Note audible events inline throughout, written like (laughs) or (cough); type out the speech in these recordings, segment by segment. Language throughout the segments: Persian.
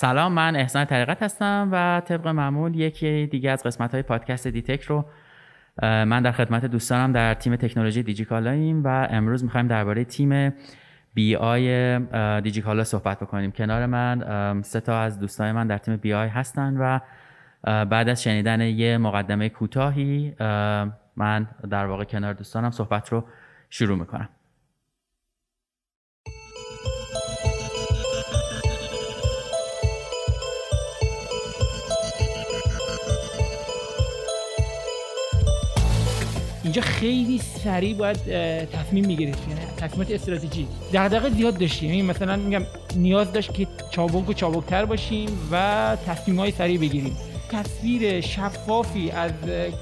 سلام من احسان طریقت هستم و طبق معمول یکی دیگه از قسمت های پادکست دیتک رو من در خدمت دوستانم در تیم تکنولوژی دیجیکالاییم و امروز می‌خوایم درباره تیم BI دیجیکالا صحبت بکنیم. کنار من سه تا از دوستان من در تیم BI هستن و بعد از شنیدن یه مقدمه کوتاهی من در واقع کنار دوستانم صحبت رو شروع می‌کنم. اینجا خیلی سریع باید تصمیم می‌گیرید. یعنی تصمیمات استراتژی دغدغه زیاد داشتیم. یعنی مثلا میگم نیاز داشت که چابک و چابکتر باشیم و تصمیم های سریع بگیریم. تصویر شفافی از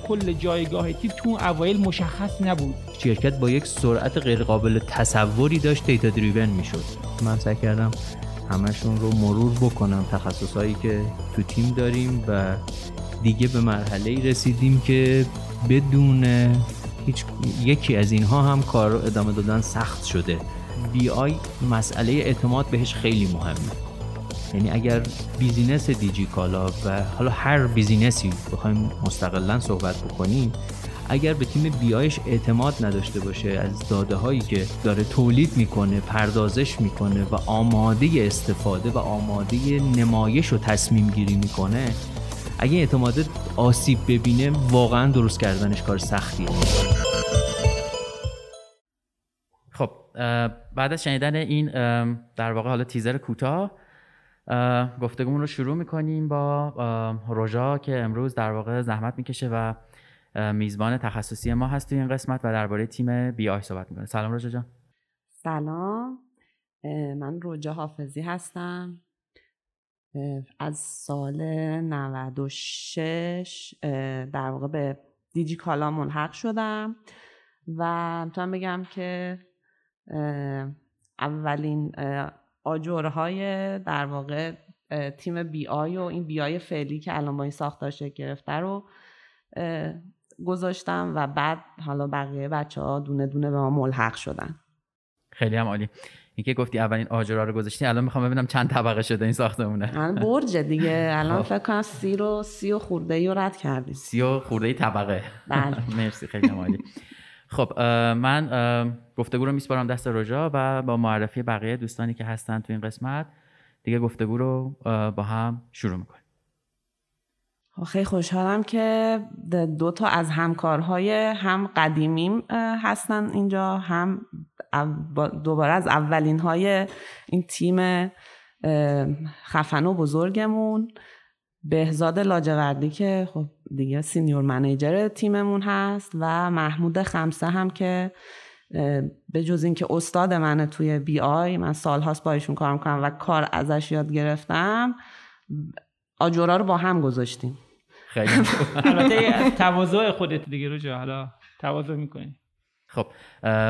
کل جایگاه تیم تو اوایل مشخص نبود. شرکت با یک سرعت غیرقابل تصوری داشت دیتا دریون می‌شد. من سعی کردم همشون رو مرور بکنم. تخصصهایی که تو تیم داریم و دیگه به مرحله رسیدیم که بدون هیچ یکی از اینها هم کار رو ادامه دادن سخت شده. BI مسئله اعتماد بهش خیلی مهمه. یعنی اگر business دیجی کالا و حالا هر business ی بخوایم مستقلا صحبت بکنیم اگر به تیم BI ش اعتماد نداشته باشه از داده هایی که داره تولید می‌کنه پردازش می‌کنه و آماده استفاده و آماده نمایش و تصمیم گیری می‌کنه اگه اعتماد آسیب ببینه واقعا درست کردنش کار سختیه. خب بعد از شنیدن این در واقع حالا تیزر کوتاه گفتگومون رو شروع می‌کنیم با روژا که امروز در واقع زحمت می‌کشه و میزبان تخصصی ما هست توی این قسمت و درباره تیم بی آی صحبت می‌کنه سلام روژا جان. سلام. من روژا حافظی هستم. از سال 96 در واقع به دیجی کالا ملحق شدم و می‌تونم بگم که اولین آجرهای در واقع تیم بی آی و این بی آی فعلی که الان با این ساختار گرفته رو گذاشتم و بعد حالا بقیه بچه ها دونه دونه به ما ملحق شدن. خیلی هم عالی. اینکه گفتی اولین آجرها رو گذاشتی الان می‌خوام ببینم چند طبقه شده این ساختمونه. الان برج دیگه. الان خب. فکر کنم سی رو سی و خورده ای رو رد کردیم سی و خورده ای طبقه. بله. (laughs) مرسی خیلی عالی. خب من گفتگو رو میسپارم دست رجا و با معرفی بقیه دوستانی که هستن تو این قسمت دیگه گفتگو رو با هم شروع می‌کنیم. خیلی خوشحالم که دو تا از همکارهای هم قدیمیم هستن اینجا هم دوباره از اولین های این تیم خفن و بزرگمون. بهزاد لاجوردی که خب دیگه senior manager تیممون هست و محمود خمسه هم که به جز اینکه استاد منه توی BI من سالهاست با ایشون کار می‌کنم و کار ازش یاد گرفتم. آجرا رو با هم گذاشتیم. خیلی. (laughs) البته تواضع خودت دیگه رو جا حالا تواضع می‌کنی. خب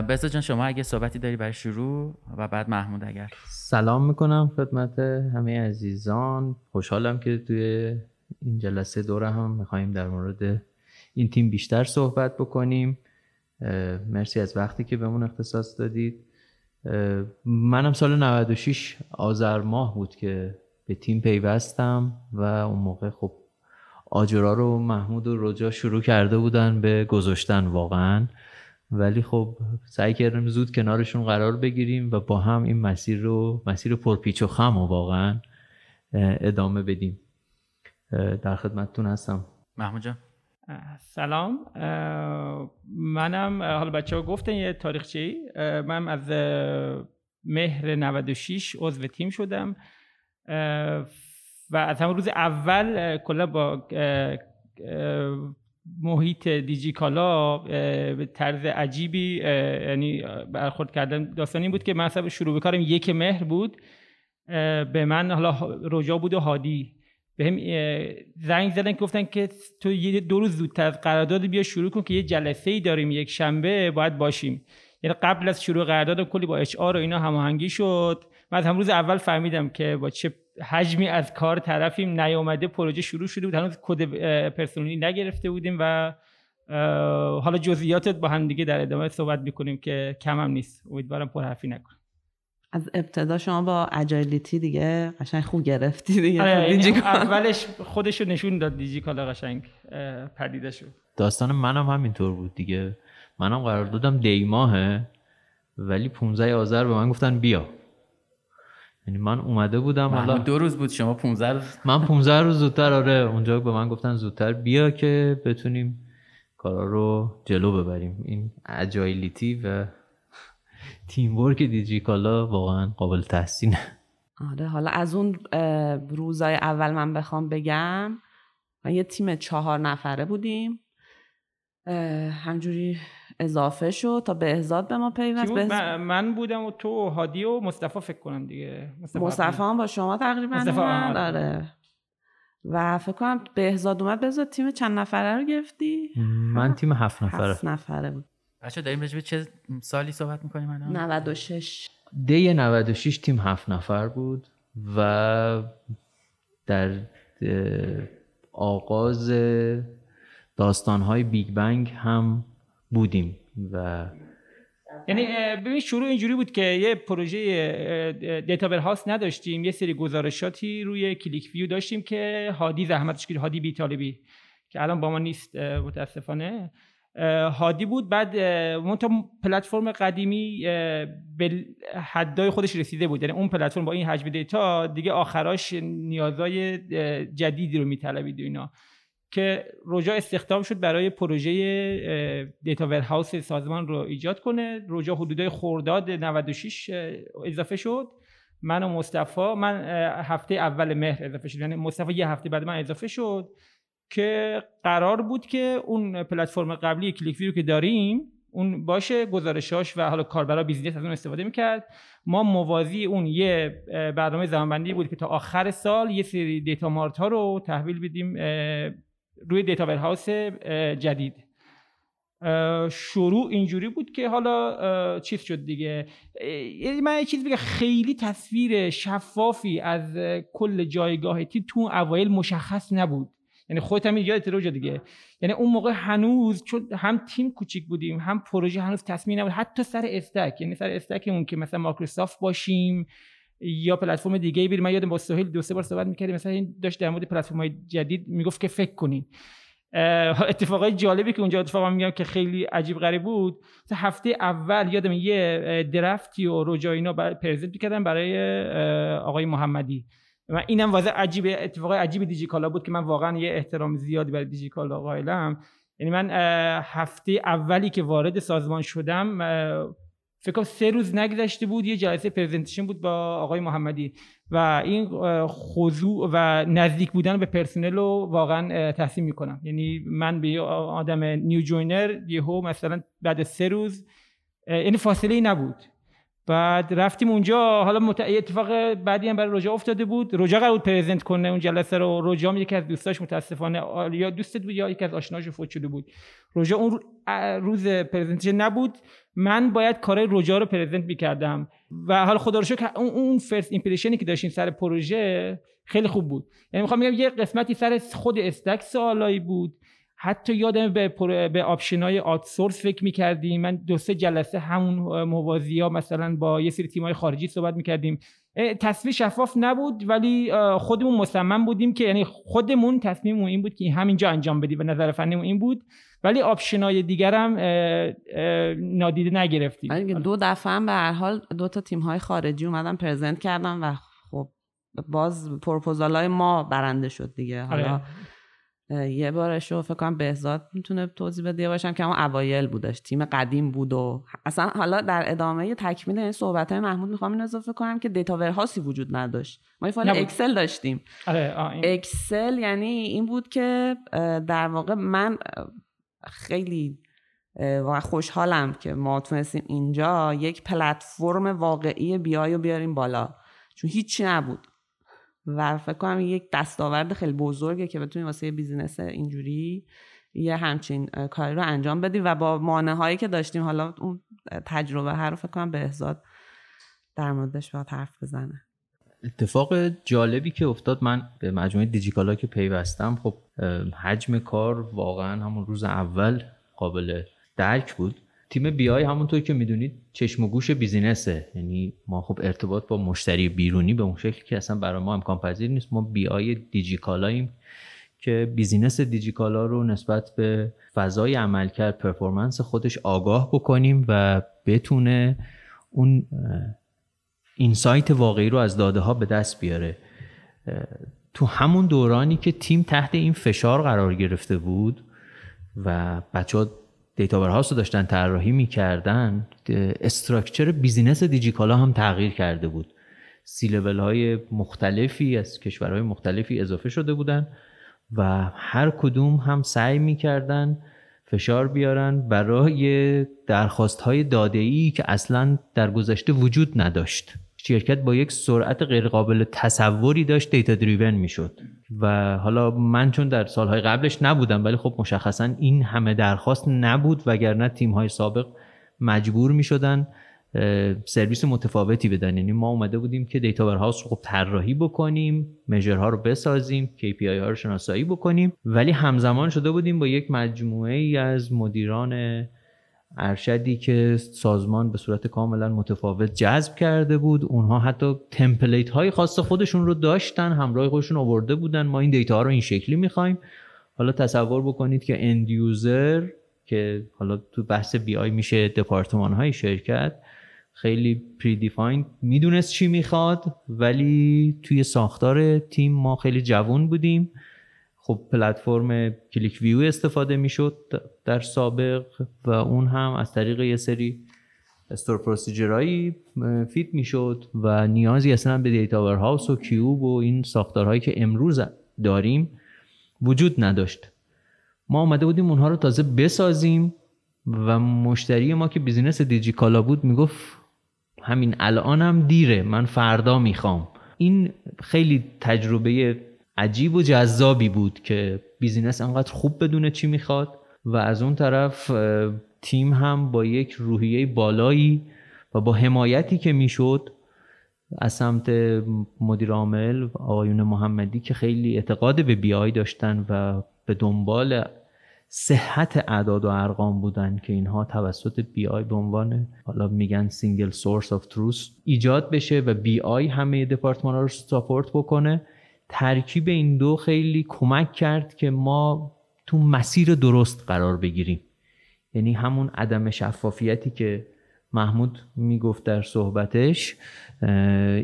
بسا جان شما اگه صحبتی داری برای شروع و بعد محمود اگر. سلام می‌کنم خدمت همه عزیزان. خوشحالم که توی این جلسه دوره هم میخواییم در مورد این تیم بیشتر صحبت بکنیم. مرسی از وقتی که بهمون اختصاص دادید. منم سال 96 آذر ماه بود که به تیم پیوستم و اون موقع خب آجرا رو محمود و رجا شروع کرده بودن به گذاشتن واقعا. ولی خب سعی کردیم زود کنارشون قرار بگیریم و با هم این مسیر رو مسیر پرپیچ و خم و واقعا ادامه بدیم. در خدمتتون هستم. محمود جان. سلام. منم حالا بچه ها گفتن یه تاریخچه من از مهر 96 عضو تیم شدم. و از همون روز اول کلا با محیط دیجیکالا به طرز عجیبی یعنی برخورد کردن. داستانی بود که من شروع به کارم یک مهر بود. به من حالا رجا بود و هادی. به هم زنگ زدن که گفتن که تو یه دو روز زودتر قرارداد بیا شروع کن که یه جلسه ای داریم یک شنبه باید باشیم. یعنی قبل از شروع قرارداد کلی با اچ آر و اینا هماهنگی شد. من از هم روز اول فهمیدم که با چه حجمی از کار طرفیم نیامده پروژه شروع شده بود. هنوز کد پرسنلی نگرفته بودیم و حالا جزئیات با هم دیگه در ادامه صحبت می‌کنیم که کم هم نیست. امیدوارم پر حرفی نکنم. از ابتدا شما با اجایلیتی دیگه قشنگ خوب گرفتی دیگه. آره، (laughs) دیجیکالا. اولش خودشو نشون داد دیجیکالا قشنگ اه، پدیده شد. داستان منم همینطور بود دیگه. منم قرار دادم دی ماهه ولی 15 آذر به من گفتن بیا. یعنی من اومده بودم حالا دو روز بود شما 15 روز. من 15 روز زودتر آره اونجا به من گفتن زودتر بیا که بتونیم کارا رو جلو ببریم. این اجایلیتی و تیم ورک دیجیکالا واقعا قابل تحسینه آره حالا از اون روزای اول من بخوام بگم ما یه تیم چهار نفره بودیم. همجوری اضافه شد تا بهزاد به ما پیوست بود؟ بهز- من, بودم و تو و هادی و مصطفی فکر کنم دیگه. مصطفی هم با شما تقریبا مصطفی، آره. و فکر کنم بهزاد اومد بهزاد تیم چند نفره رو گرفتی؟ من تیم هفت نفره. هفت نفره بود. بچه داریم راجع به چه سالی صحبت می‌کنیم الان؟ 96 دی 96 تیم هفت نفر بود و در آغاز داستانهای big bang هم بودیم و یعنی ببین شروع اینجوری بود که یه پروژه data warehouse نداشتیم یه سری گزارشاتی روی QlikView داشتیم که هادی زحمتش کشید هادی بی طالبی که الان با ما نیست متاسفانه. هادی بود بعد اون پلتفرم قدیمی به حدای خودش رسیده بود. یعنی اون پلتفرم با این حجم data دیگه آخراش نیازای جدیدی رو میطلبید اینا. که روجا استخدام شد برای پروژه data warehouse سازمان رو ایجاد کنه. روجا حدودای خورداد 96 اه، اضافه شد. من و مصطفی من هفته اول مهر اضافه شد. یعنی مصطفی یه هفته بعد من اضافه شد که قرار بود که اون پلتفرم قبلی QlikView که داریم اون باشه گزارشاش و حالا کاربرا business از اون استفاده می‌کرد. ما موازی اون یه برنامه زمانبندی بود که تا آخر سال یه سری data mart ها رو تحویل بدیم روی data warehouse جدید. شروع اینجوری بود که حالا چیز شد دیگه. من یه چیز بگم خیلی تصویر شفافی از کل جایگاه تیم تو اوایل مشخص نبود. یعنی خودت هم یادت روجا دیگه. یعنی اون موقع هنوز چون هم تیم کوچیک بودیم هم پروژه هنوز تصمیم نبود. حتی سر stack یعنی سر stack مون که مثلا مایکروسافت باشیم یا پلتفرم دیگه بریم. من یادم با سهیل دو سه بار صحبت می‌کردیم. مثلا این داشت در مورد پلتفرم های جدید می‌گفت که فکر کنین. اتفاقای جالبی که اونجا اتفاق میگم که خیلی عجیب غریب بود. هفته اول یادم یه draft ی و روجا اینا برای present می‌کردن برای آقای محمدی. و اینم واضح عجیبه اتفاق عجیب دیجیکالا بود که من واقعا یه احترام زیادی برای دیجیکالا قائلم. یعنی من هفته اولی که وارد سازمان شدم فکر کنم سه روز نگذشته بود یه جلسه presentation بود با آقای محمدی. و این خضوع و نزدیک بودن به پرسنل رو واقعا تحسین می‌کنم. یعنی من به آدم new joiner یهو مثلا بعد سه روز اه، یعنی فاصله ای نبود. بعد رفتیم اونجا حالا مت... اتفاق بعدی هم برای روجا افتاده بود. روجا قرار بود present کنه اون جلسه رو روجا یکی از دوستاش متاسفانه یا دوستت بود یا یکی از آشناش فوت شده بود. روجا اون روز presentation نبود من باید کارهای روجا رو present می‌کردم. و حالا خدا رو شکر اون first impression ی که داشتیم سر پروژه خیلی خوب بود. یعنی می‌خوام بگم یه قسمتی سر خود stack سوالایی بود. حتی یادم به پر... به option های outsource فکر می‌کردیم. من دو سه جلسه همون موازی ها مثلا با یه سری تیم خارجی صحبت می‌کردیم. تصویر شفاف نبود ولی خودمون مصمم بودیم که یعنی خودمون تصمیممون این بود که همینجا انجام بدیم و نظر فنیمون این بود. ولی option های دیگر هم نادیده نگرفتیم. دو دفعه هم به هر حال دو تا تیم های خارجی اومدن present کردن و خب باز پروپوزال های ما برنده شد دیگه. حالا آره. یه بارش رو فکر کنم بهزاد می‌تونه توضیح بده باشم که اون اوایل بودش. تیم قدیم بود و اصلا حالا در ادامه تکمیل این صحبت های محمود می‌خوام این اضافه کنم که data warehouse ی وجود نداشت. ما یه فایل. اکسل داشتیم. آره اکسل یعنی این بود که در واقع من خیلی واقعا خوشحالم که ما تونستیم اینجا یک پلتفرم واقعی BI و بیاریم بالا. چون هیچی نبود. و فکر کنم یک دستاورد خیلی بزرگه که بتونیم واسه business اینجوری یه همچین کاری رو انجام بدیم و با مانع هایی که داشتیم حالا اون تجربه هر رو فکر کنم بهزاد در موردش باید حرف بزنه. اتفاق جالبی که افتاد من به مجموعه دیجیکالا که پیوستم خب حجم کار واقعا همون روز اول قابل درک بود. تیم BI همونطور که می‌دونید چشم و گوش business ه. یعنی ما خب ارتباط با مشتری بیرونی به اون شکل که اصلا برای ما امکان پذیر نیست. ما BI دیجیکالاییم که business دیجیکالا رو نسبت به فضای عملکرد performance خودش آگاه بکنیم و بتونه اون insight واقعی رو از داده ها به دست بیاره. تو همون دورانی که تیم تحت این فشار قرار گرفته بود و بچه ها data رو داشتن طراحی می‌کردن structure business دیجیکالا هم تغییر کرده بود. سی های مختلفی از کشورهای مختلفی اضافه شده بودن و هر کدوم هم سعی می‌کردن فشار بیارن برای درخواست های ای که اصلا در گذشته وجود نداشت. شرکت با یک سرعت غیرقابل تصوری داشت دیتا دریون می‌شد. و حالا من چون در سالهای قبلش نبودم ولی خب مشخصا این همه درخواست نبود وگرنه تیم های سابق مجبور می‌شدن سرویس متفاوتی بدن. یعنی ما اومده بودیم که data house رو خب طراحی بکنیم measure ها رو بسازیم KPI ها رو شناسایی بکنیم. ولی همزمان شده بودیم با یک مجموعه ای از مدیران ارشدی که سازمان به صورت کاملا متفاوت جذب کرده بود. اونها حتی template های خاص خودشون رو داشتن همراه خودشون آورده بودن. ما این data ها رو این شکلی می‌خوایم. حالا تصور بکنید که end user که حالا تو بحث BI میشه دپارتمان های شرکت خیلی predefine می‌دونست چی می‌خواد ولی توی ساختار تیم ما خیلی جوون بودیم. خب پلتفرم QlikView استفاده می‌شد در سابق و اون هم از طریق یه سری store procedure هایی feed می‌شد و نیازی اصلا به data house و cube و این ساختارهایی که امروز داریم وجود نداشت. ما آمده بودیم اونها رو تازه بسازیم و مشتری ما که business دیجیکالا بود می‌گفت همین الانم دیره من فردا می‌خوام. این خیلی تجربه عجیب و جذابی بود که business انقدر خوب بدونه چی می‌خواد و از اون طرف تیم هم با یک روحیه بالایی و با حمایتی که می‌شد از سمت مدیر عامل آقایون محمدی که خیلی اعتقاد به BI داشتن و به دنبال صحت اعداد و ارقام بودن که اینها توسط BI به عنوان حالا میگن single source of truth ایجاد بشه و BI همه دپارتمان رو support بکنه. ترکیب این دو خیلی کمک کرد که ما تو مسیر درست قرار بگیریم. یعنی همون عدم شفافیتی که محمود می‌گفت در صحبتش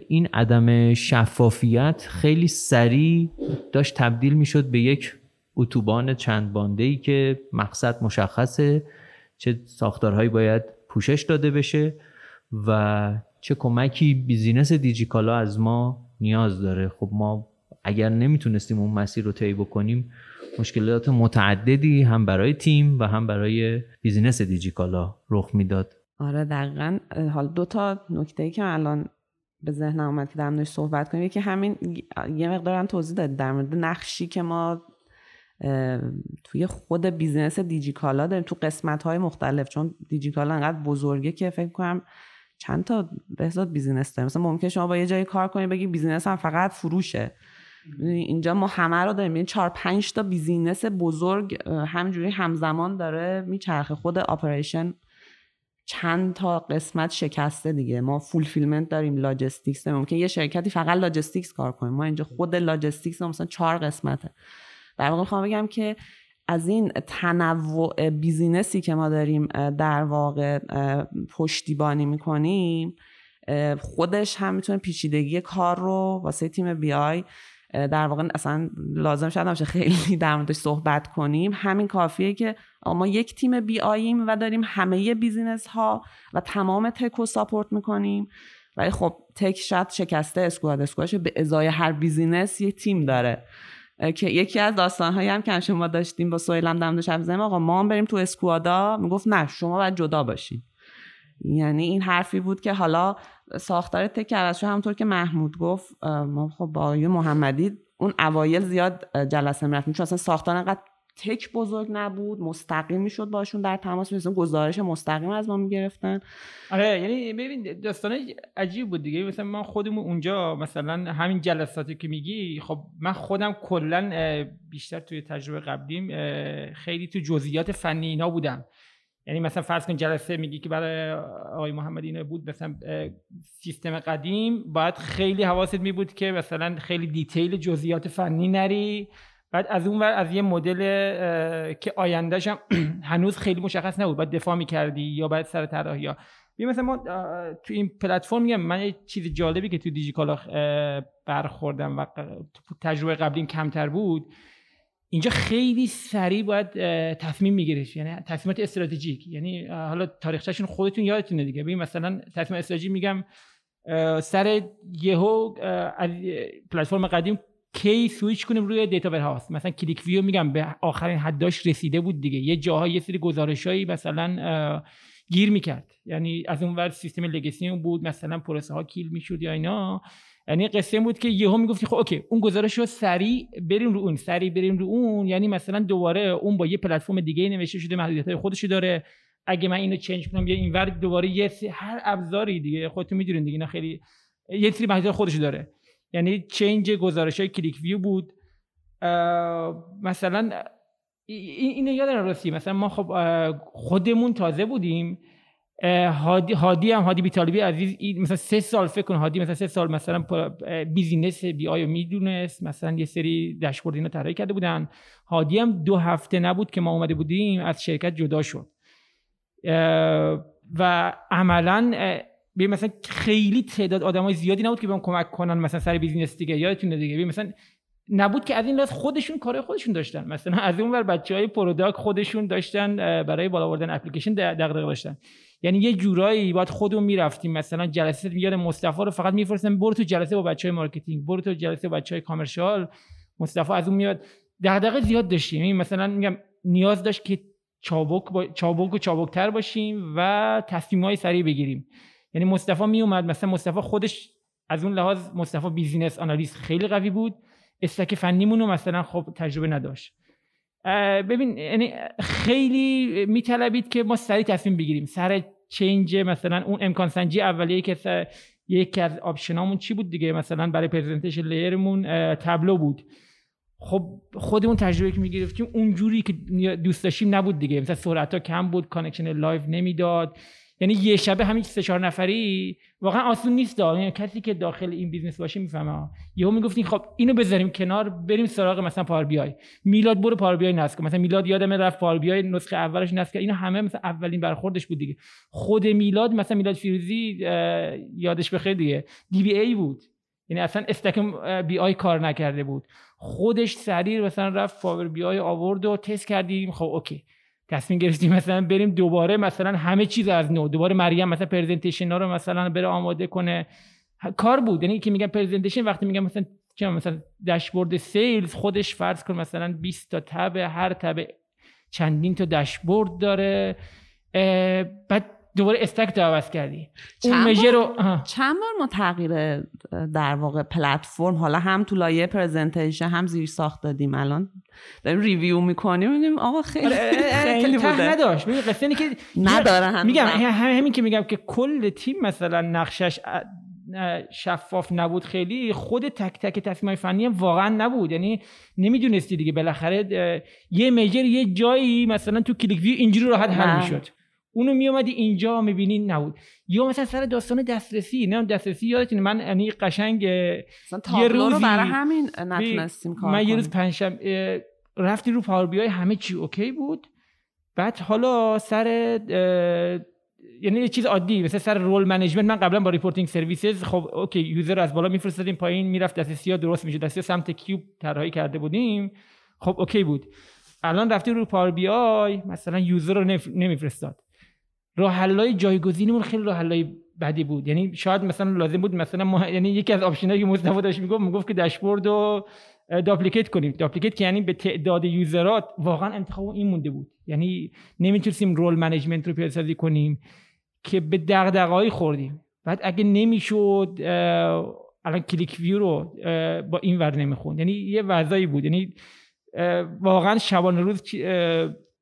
این عدم شفافیت خیلی سریع داشت تبدیل می‌شد به یک اتوبان چند بانده ای که مقصد مشخصه چه ساختارهایی باید پوشش داده بشه و چه کمکی business دیجیکالا از ما نیاز داره. خب ما اگر نمی‌تونستیم اون مسیر رو طی بکنیم مشکلات متعددی هم برای تیم و هم برای business دیجیکالا رخ می‌داد. آره دقیقا. حالا دو تا نکته ای که الان به ذهنم اومد که در صحبت کنیم که همین یه مقدارم توضیح داد در مورد نقشی که ما توی خود business دیجیکالا داریم تو قسمت های مختلف. چون دیجیکالا انقدر بزرگه که فکر کنم چند تا بهزاد business داریم. مثلا ممکن شما با یه جایی کار کنید بگی business هم فقط فروشه. اینجا ما همه رو داریم. یعنی چهار پنج تا business بزرگ همینجوری همزمان داره میچرخه. خود operation چند تا قسمت شکسته دیگه. ما fulfillment داریم logistics داریم. ممکن یه شرکتی فقط logistics کار کنیم. ما اینجا خود logistics مثلا چهار قسمته. در واقع می‌خوام بگم که از این تنوع business ی که ما داریم در واقع پشتیبانی می‌کنیم خودش هم می‌تونه پیچیدگی کار رو واسه تیم BI در واقع اصلا لازم شد نمیشه خیلی (laughs) در موردش صحبت کنیم. همین کافیه که ما یک تیم بی آییم و داریم همه بیزینس ها و تمام تک رو ساپورت می‌کنیم. ولی خب تک شد شکسته اسکواد. اسکوادش به ازای هر بیزینس یه تیم داره. که یکی از داستان هایی هم که شما داشتیم با سویلم دم داشت آقا ما هم بریم تو اسکوادا. می‌گفت نه شما باید جدا باشین. یعنی این حرفی بود که حالا ساختار تک عوض همونطور که محمود گفت ما خب با محمدی اون اوایل زیاد جلسه می‌رفتیم. چون اصلا ساختار انقدر تک بزرگ نبود مستقیم می‌شد باشون در تماس مثلا گزارش مستقیم از ما می‌گرفتن. آره یعنی ببین داستان عجیب بود دیگه. مثلا من خودمون اونجا مثلا همین جلساتی که میگی خب من خودم کلا بیشتر توی تجربه قبلیم خیلی تو جزئیات فنی اینا بودم. یعنی مثلا فرض کن جلسه میگی که برای آقای محمد اینه بود مثلا سیستم قدیم باید خیلی حواست می بود که مثلا خیلی دیتیل جزئیات فنی نری. بعد از اون ور از یه مدل که آیندهش هم (clears throat) هنوز خیلی مشخص نبود. باید دفاع می‌کردی یا باید سر طراحی یا مثلا ما تو این پلتفرم میگم من یه چیز جالبی که تو دیجیکالا برخوردم و تجربه قبلیم کمتر بود. اینجا خیلی سریع باید تصمیم میگیرش یعنی تصمیمات استراتژیک. یعنی حالا تاریخچه‌شون خودتون یادتونه دیگه. ببین مثلا تصمیم استراتژی میگم سر یهو از پلتفرم قدیم کی سویچ کنیم روی data warehouse مثلا QlikView میگم به آخرین حداش رسیده بود دیگه. یه جاهای یه سری گزارشایی مثلا گیر می‌کرد. یعنی از اون ور سیستم legacy بود مثلا پروسه ها kill می‌شد یا اینا. یعنی قصه بود که یهو می‌گفتی خب okay اون گزارش رو سریع بریم رو اون سریع بریم رو اون. یعنی مثلا دوباره اون با یه پلتفرم دیگه نوشته شده محدودیت های خودش داره. اگه من اینو change کنم یا اینور دوباره یه هر ابزاری دیگه خودتون می‌دونید دیگه اینا خیلی یه سری محدودیت خودش داره. یعنی چنج گزارش های کلیک ویو بود. مثلا این یادم راستی مثلا ما خب خودمون تازه بودیم. هادی, هادی هم هادی بیطالبی عزیز مثلا سه سال فکر کن هادی مثلا سه سال مثلا بیزینس بی آی می‌دونست مثلا یه سری داشبورد اینا طراحی کرده بودن. هادی هم دو هفته نبود که ما اومده بودیم از شرکت جدا شد. و عملا مثلا خیلی تعداد آدمای زیادی نبود که بهم کمک کنن مثلا سر business دیگه یادتونه دیگه. مثلا نبود که از این لحاظ خودشون کار خودشون داشتن. مثلا از اون ور بچه های product خودشون داشتن برای بالا بردن اپلیکیشن دغدغه داشتن. یعنی یه جورایی باید خودمون می‌رفتیم. مثلا جلسه میاد مصطفی رو فقط میفرستم برو تو جلسه با بچه های marketing برو تو جلسه با بچه های commercial مصطفی از اون میاد. دغدغه زیاد داشتیم. یعنی مثلا میگم نیاز داشت که چابک با... چابک و چابکتر باشیم و تصمیم های سریع بگیریم. یعنی مصطفی می اومد مثلا مصطفی خودش از اون لحاظ مصطفی business analyst خیلی قوی بود. stack فنیمون رو مثلا خب تجربه نداشت. ببین یعنی خیلی میطلبید که ما سریع تصمیم بگیریم. سر change مثلا اون امکان سنجی اولیه که یکی از option امون چی بود دیگه؟ مثلا برای presentation layer مون Tableau بود. خب خودمون تجربه که می‌گرفتیم اونجوری که دوست داشتیم نبود دیگه. مثلا سرعت ها کم بود connection live نمی‌داد. یعنی یه شبه همین سه چهار نفری واقعا آسون نیست یعنی کسی که داخل این business باشه می‌فهمه یهو می‌گفتین خب اینو بذاریم کنار بریم سراغ مثلا Power BI. میلاد برو Power BI نصب مثلا میلاد یادم رفت Power BI نسخه اولش نصب اینا همه مثلا اولین برخوردش بود دیگه. خود میلاد مثلا میلاد فیروزی یادش بخیر دیگه. DBA بود. یعنی اصلا stack BI کار نکرده بود. خودش سریع مثلا رفت Power BI آورد و تست کردیم. خب اوکی. تصمیم گرفتیم مثلا بریم دوباره مثلا همه چیز از نو دوباره مریم مثلا presentation ها رو مثلا بره آماده کنه. کار بود. یعنی که میگم presentation وقتی میگم مثلا چه مثلا داشبورد sales خودش فرض کن مثلا 20 تا tab هر tab چندین تا داشبورد داره. بعد دوباره استک تو عوض کردی. چند اون رو چند بار ما تغییر در واقع پلتفرم حالا هم تو لایه پرزنتیشن هم زیر ساخت دادیم الان. داریم ریویو می‌کنیم میگیم آقا خیلی آره، خیلی بوده. نداشت. قصه اینه که نداره هم میگم همین که میگم که کل تیم مثلا نقشش شفاف نبود خیلی خود تک تک تصمیم فنی واقعا نبود. یعنی نمی‌دونستی دیگه. بالاخره یه measure یه جایی مثلا تو QlikView اینجوری راحت حل می‌شد. اونو می اومدی اینجا می‌بینی نبود. یا مثلا سر داستان دسترسی نه دسترسی یادتونه من یعنی قشنگ یه روزی رو برای همین نتونستیم کار من یه روز پنجشنبه رفتی رو Power BI همه چی اوکی بود. بعد حالا سر یعنی یه چیز عادی مثل سر role management من قبلا با Reporting Services خب اوکی user از بالا میفرستادیم پایین می‌رفت دسترسی ها درست میشه دسترسی سمت cube طراحی کرده بودیم. خب اوکی بود. الان رفتی رو Power BI مثلا user رو نمیفرستاد. راه جایگزینمون خیلی راه بدی بود. یعنی شاید مثلا لازم بود مثلا ما یعنی یکی از option ایی که مصطفی داشت می‌گفت می‌گفت که داشبورد رو duplicate کنیم. duplicate که یعنی به تعداد user ات واقعا انتخاب این مونده بود. یعنی نمی‌تونستیم role management رو پیاده کنیم که به دغدغه‌ای خوردیم. بعد اگه نمی‌شد الان QlikView رو با این ور نمی‌خوند. یعنی یه وضعی بود. یعنی واقعا شبانه روز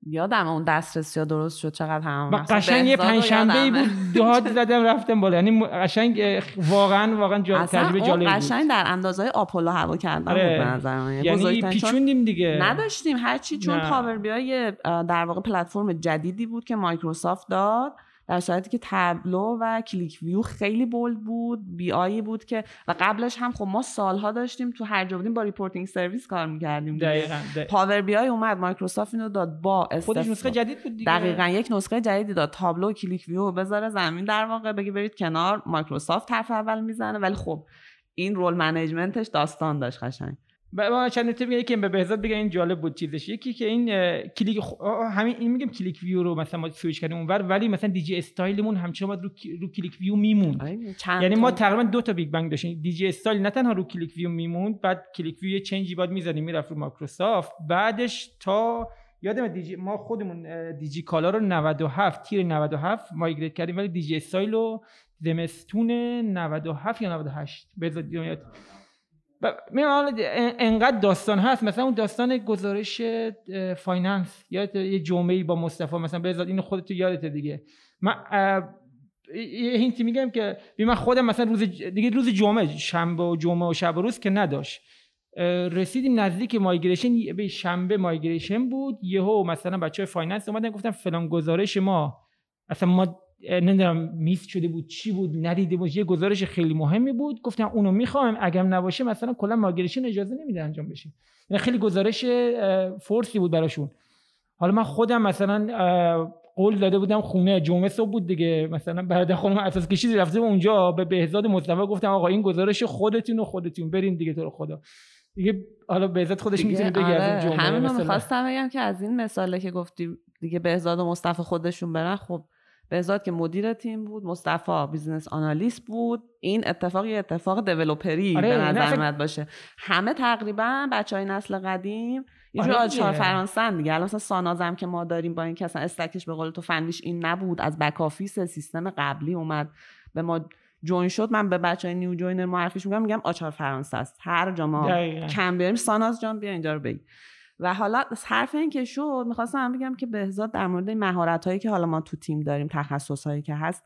یادم اون دسترسی ها درست شد چقدر هم و قشنگ یه پنجشنبه بود داد زدم رفتم بالا. یعنی قشنگ واقعا واقعا جا... تجربه جالب بود. قشنگ در اندازه آپولو هوا کردن آره. بود به نظر من. یعنی پیچوندیم دیگه. نداشتیم. هرچی چون Power BI در واقع پلتفرم جدیدی بود که مایکروسافت داد. در صورتی که Tableau و QlikView خیلی bold بود BI یی بود که و قبلش هم خب ما سالها داشتیم تو هر جا بودیم با Reporting Service کار می‌کردیم دقیقاً Power BI اومد مایکروسافت اینو داد با خودش نسخه جدید بود دیگه. دقیقاً یک نسخه جدیدی داد. Tableau و QlikView بذاره زمین در واقع بگی برید کنار مایکروسافت حرف اول می‌زنه. ولی خب این role management ش داستان داشت قشنگ. با چند میگه؟ که به بهزاد بگم این جالب بود چیزش. یکی که این Qlik خ... همین این میگم QlikView رو مثلا ما سویچ کردیم اونور ولی مثلا دیجی استایلمون همچنان رو رو QlikView میموند. یعنی ما تقریبا دو تا big bang داشتیم. دیجی استایل نه تنها رو QlikView میموند بعد QlikView یه change ی بعد می‌زدیم می‌رفت رو مایکروسافت. بعدش تا یادم دیجی ما خودمون دیجی کالا رو 97 تیر 97 migrate کردیم ولی دیجی استایل رو زمستون 97 یا 98 بذار حالا انقدر داستان هست. مثلا اون داستان گزارش finance یا یه جمعه با مصطفی مثلا بذار اینو خودت یادته دیگه. من یه hint ی میگم که من خودم مثلا روز دیگه روز جمعه شنبه و جمعه و شب و روز که نداشت. رسیدیم نزدیک migration به شنبه migration بود. یهو مثلا بچه های finance اومدن گفتن فلان گزارش ما. اصلا ما نمی‌دونم miss شده بود چی بود ندیده بود یه گزارش خیلی مهمی بود. گفتم اونو می‌خوام اگه نباشه مثلا کلا migration اجازه نمیده انجام بشه. یعنی خیلی گزارش force ی بود براشون. حالا من خودم مثلا قول داده بودم خونه جمعه صبح بود دیگه. مثلا برادر خانم اثاث کشید رفته اونجا به بهزاد مصطفی گفتم آقا این گزارش خودتون و خودتون برین دیگه تو خدا. دیگه حالا بهزاد خودش می‌تونه بگه آره. از اون جمعه همین می‌خواستم بگم که از این مثاله که گفتی دیگه بهزاد و مصطفی خودشون برن خب بهزاد که مدیر تیم بود مصطفی business analyst بود. این اتفاق یه اتفاق developer ی آره به نظر میاد باشه. همه تقریبا بچه های نسل قدیم یه جور آچار فرانسن دیگه. الان مثلا سانازم که ما داریم با این که اصلا stack ش به قول تو فنیش این نبود از back office سیستم قبلی اومد به ما join شد. من به بچه های new joiner معرفیش میگم میگم آچار فرانسه است. هر جا ما کم بیاریم ساناز جان بیا اینجا رو بگی. و حالا حرف این که شد می‌خواستم بگم که بهزاد در مورد مهارت هایی که حالا ما تو تیم داریم تخصص هایی که هست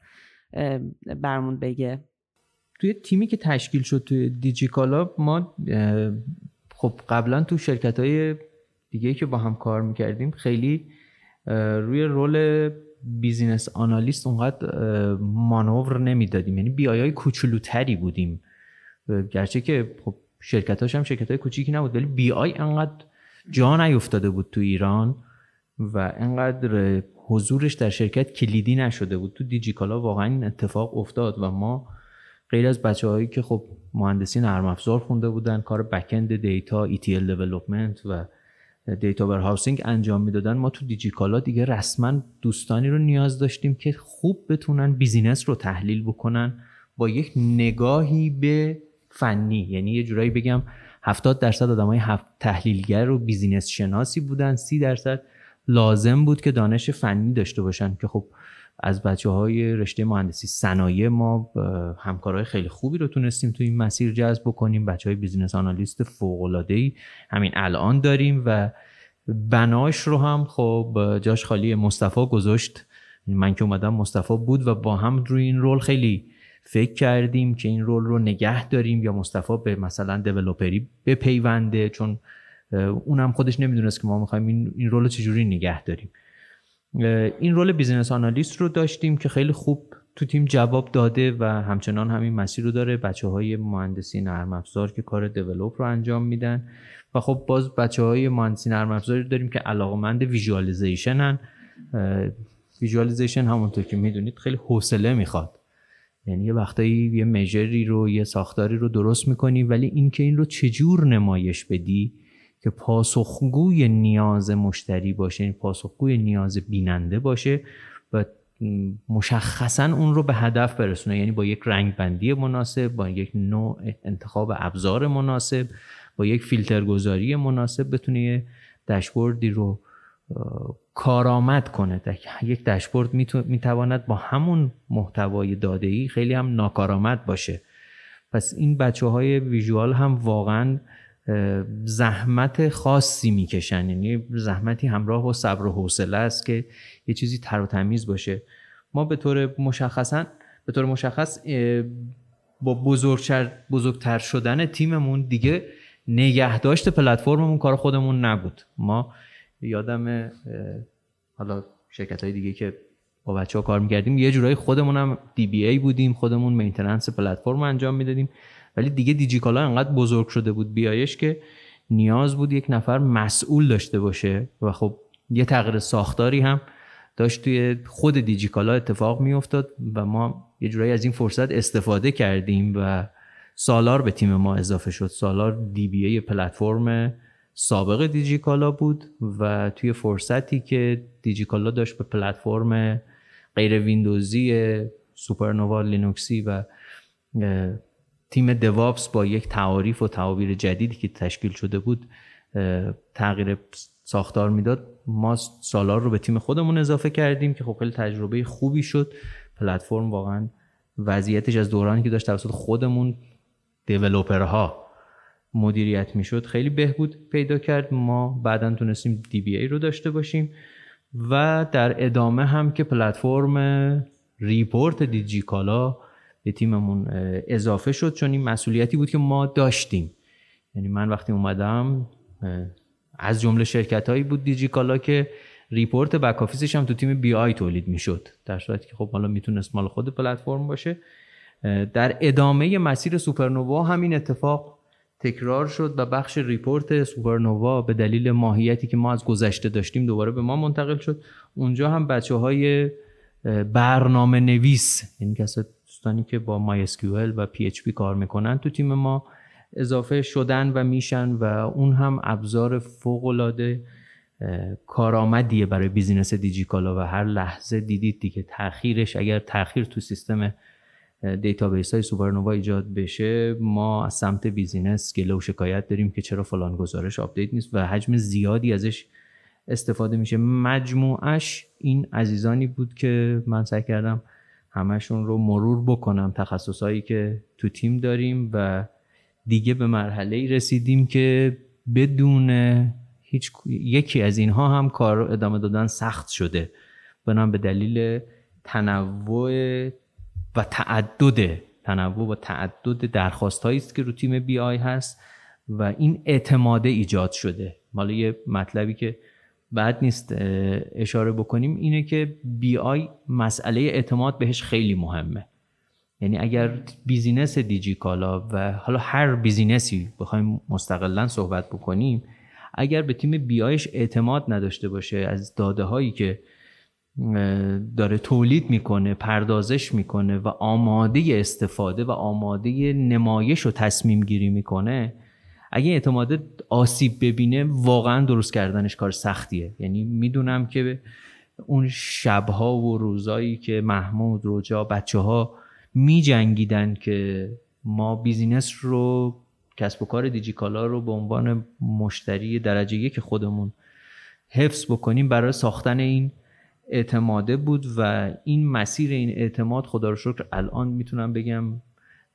برمون بگه. توی تیمی که تشکیل شد توی دیجیکالا ما خب قبلا تو شرکت های دیگه که با هم کار می‌کردیم خیلی روی role business analyst اونقدر مانور نمی‌دادیم. یعنی BI های کوچولوتری بودیم. گرچه که خب شرکت هم شرکت های کوچیکی نبود ولی BI انقدر جا نیفتاده بود تو ایران و انقدر حضورش در شرکت کلیدی نشده بود. تو دیجیکالا واقعا این اتفاق افتاد و ما غیر از بچه هایی که خب مهندسی نرم افزار خونده بودن کار بکند data ETL development و data warehousing انجام می‌دادن ما تو دیجیکالا دیگه رسما دوستانی رو نیاز داشتیم که خوب بتونن business رو تحلیل بکنن با یک نگاهی به فنی. یعنی یه جورایی بگم 70 درصد آدمای تحلیلگر و business شناسی بودن. 30 درصد لازم بود که دانش فنی داشته باشن که خب از بچه های رشته مهندسی صنایع ما همکارای خیلی خوبی رو تونستیم تو این مسیر جذب بکنیم. بچه های بیزینس آنالیست فوق ای همین الان داریم و بناش رو هم خب جاش خالی مصطفی گذاشت. من که اومدم مصطفی بود و با هم روی این رول خیلی فکر کردیم که این رول رو نگه داریم یا مصطفی به مثلا دیولوپری بپیونده چون اونم خودش نمی‌دونست که ما می‌خوایم این, این رول رو چجوری نگه داریم. این role business analyst رو داشتیم که خیلی خوب تو تیم جواب داده و همچنان همین مسیر رو داره. بچه های مهندسی نرم افزار که کار develop رو انجام میدن. و خب باز بچه های مهندسی نرم افزار داریم که علاقمند visualization ن. visualization همونطور که می‌دونید خیلی حوصله می‌خواد. یعنی یه وقتایی یه measure ی رو یه ساختاری رو درست می‌کنی ولی اینکه این رو چجور نمایش بدی که پاسخگوی نیاز مشتری باشه یعنی پاسخگوی نیاز بیننده باشه و مشخصا اون رو به هدف برسونه. یعنی با یک رنگ بندی مناسب با یک نوع انتخاب ابزار مناسب با یک فیلتر گذاری مناسب بتونه داشبوردی رو کارآمد کنه. یک داشبورد می‌تواند با همون محتوای داده ای خیلی هم ناکارآمد باشه. پس این بچه های visual هم واقعا زحمت خاصی می‌کشن. یعنی زحمتی همراه و صبر و حوصله است که یه چیزی تر و تمیز باشه. ما به طور مشخصا به طور مشخص با بزرگتر, بزرگتر شدن تیممون دیگه نگهداشت پلتفرممون کار خودمون نبود. ما یادم حالا شرکت های دیگه که با بچه ها کار می‌کردیم یه جورایی خودمون هم DBA بودیم خودمون maintenance platform انجام می‌دادیم. ولی دیگه دیجیکالا انقدر بزرگ شده بود بیایش که نیاز بود یک نفر مسئول داشته باشه و خب یه تغییر ساختاری هم داشت توی خود دیجیکالا اتفاق میافتاد و ما یه جورایی از این فرصت استفاده کردیم و سالار به تیم ما اضافه شد. سالار دی بی ای پلتفرم سابق دیجیکالا بود و توی فرصتی که دیجیکالا داشت به پلتفرم غیر ویندوزی سوپرنووا لینوکسی و تیم دوابس با یک تعاریف و تعابیر جدیدی که تشکیل شده بود تغییر ساختار می‌داد ما سالار رو به تیم خودمون اضافه کردیم که خب خیلی تجربه خوبی شد. پلتفرم واقعا وضعیتش از دورانی که داشت توسط خودمون دیولوپرها مدیریت می‌شد خیلی بهبود پیدا کرد. ما بعدا تونستیم دی بی ای رو داشته باشیم و در ادامه هم که platform report دیجیکالا به تیممون اضافه شد چون این مسئولیتی بود که ما داشتیم. یعنی من وقتی اومدم از جمله شرکت هایی بود دیجیکالا که report back office ش هم تو تیم BI تولید می‌شد. در صورتی که خب حالا می‌تونست مال خود پلتفرم باشه. در ادامه مسیر سوپرنووا همین اتفاق تکرار شد و بخش report سوپرنووا به دلیل ماهیتی که ما از گذشته داشتیم دوباره به ما منتقل شد. اونجا هم بچه های برنامه نویس یعنی دوستانی که با PHP کار می‌کنن تو تیم ما اضافه شدن و میشن و اون هم ابزار فوق العاده کارآمدیه برای business دیجیکالا و هر لحظه دیدید دیگه تاخیرش اگر تاخیر تو سیستم database های سوپرنووا ایجاد بشه ما از سمت business گله و شکایت داریم که چرا فلان گزارش update نیست و حجم زیادی ازش استفاده میشه. مجموعش این عزیزانی بود که من سعی کردم همشون رو مرور بکنم. تخصصهایی که تو تیم داریم و دیگه به مرحله رسیدیم که بدون هیچ یکی از اینها هم کار ادامه دادن سخت شده. بنام به دلیل تنوع و تعدد تنوع و تعدد درخواست است که رو تیم بی آی هست و این اعتماده ایجاد شده. حالا یه مطلبی که بد نیست اشاره بکنیم اینه که BI مسئله اعتماد بهش خیلی مهمه. یعنی اگر business دیجی کالا و حالا هر business ی بخوایم مستقلا صحبت بکنیم اگر به تیم BI ش اعتماد نداشته باشه از داده هایی که داره تولید می‌کنه پردازش می‌کنه و آماده استفاده و آماده نمایش و تصمیم گیری می‌کنه. اگه اعتماد آسیب ببینه واقعا درست کردنش کار سختیه. یعنی می‌دونم که اون شبها و روزایی که محمود روجا بچه ها می جنگیدن که ما بیزینس رو کسب و کار دیجیکالا رو به عنوان مشتری درجه یک خودمون حفظ بکنیم برای ساختن این اعتماده بود و این مسیر این اعتماد خدا رو شکر الان می‌تونم بگم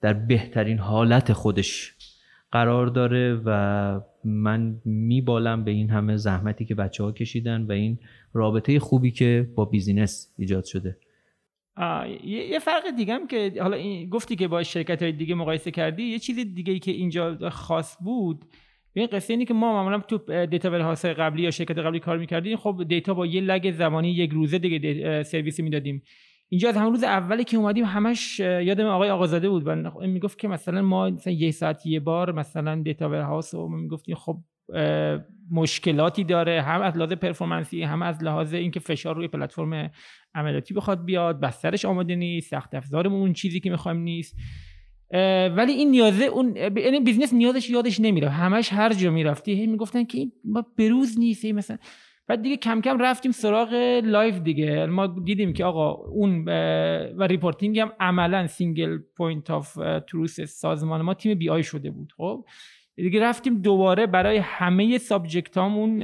در بهترین حالت خودش قرار داره و من میبالم به این همه زحمتی که بچه ها کشیدن و این رابطه خوبی که با business ایجاد شده. یه فرق دیگه هم که حالا این گفتی که با شرکت های دیگه مقایسه کردی یه چیز دیگه ای که اینجا خاص بود این قصه اینه که ما معمولا تو data warehouse قبلی یا شرکت قبلی کار می‌کردیم. خب data با یه lag زمانی یک روزه دیگه سرویسی می‌دادیم. اینجا از همون روز اولی که اومدیم همش یادم آقای آقازاده بود. و می‌گفت که مثلا ما مثلا یه ساعت یه بار مثلا data warehouse و می‌گفتیم خب مشکلاتی داره. هم از لحاظ performance ی هم از لحاظ اینکه فشار روی پلتفرم عملیاتی بخواد بیاد بسترش آماده نیست سخت افزارمون اون چیزی که می‌خوایم نیست. ولی این نیازه اون یعنی business نیازش یادش نمیره. همش هر جا می‌رفتی هی می‌گفتن که این ما بروز نیست مثلا. بعد دیگه کم کم رفتیم سراغ live دیگه. ما دیدیم که آقا اون و reporting هم عملا single point of truth سازمان ما تیم BI شده بود خب. دیگه رفتیم دوباره برای همه subject هامون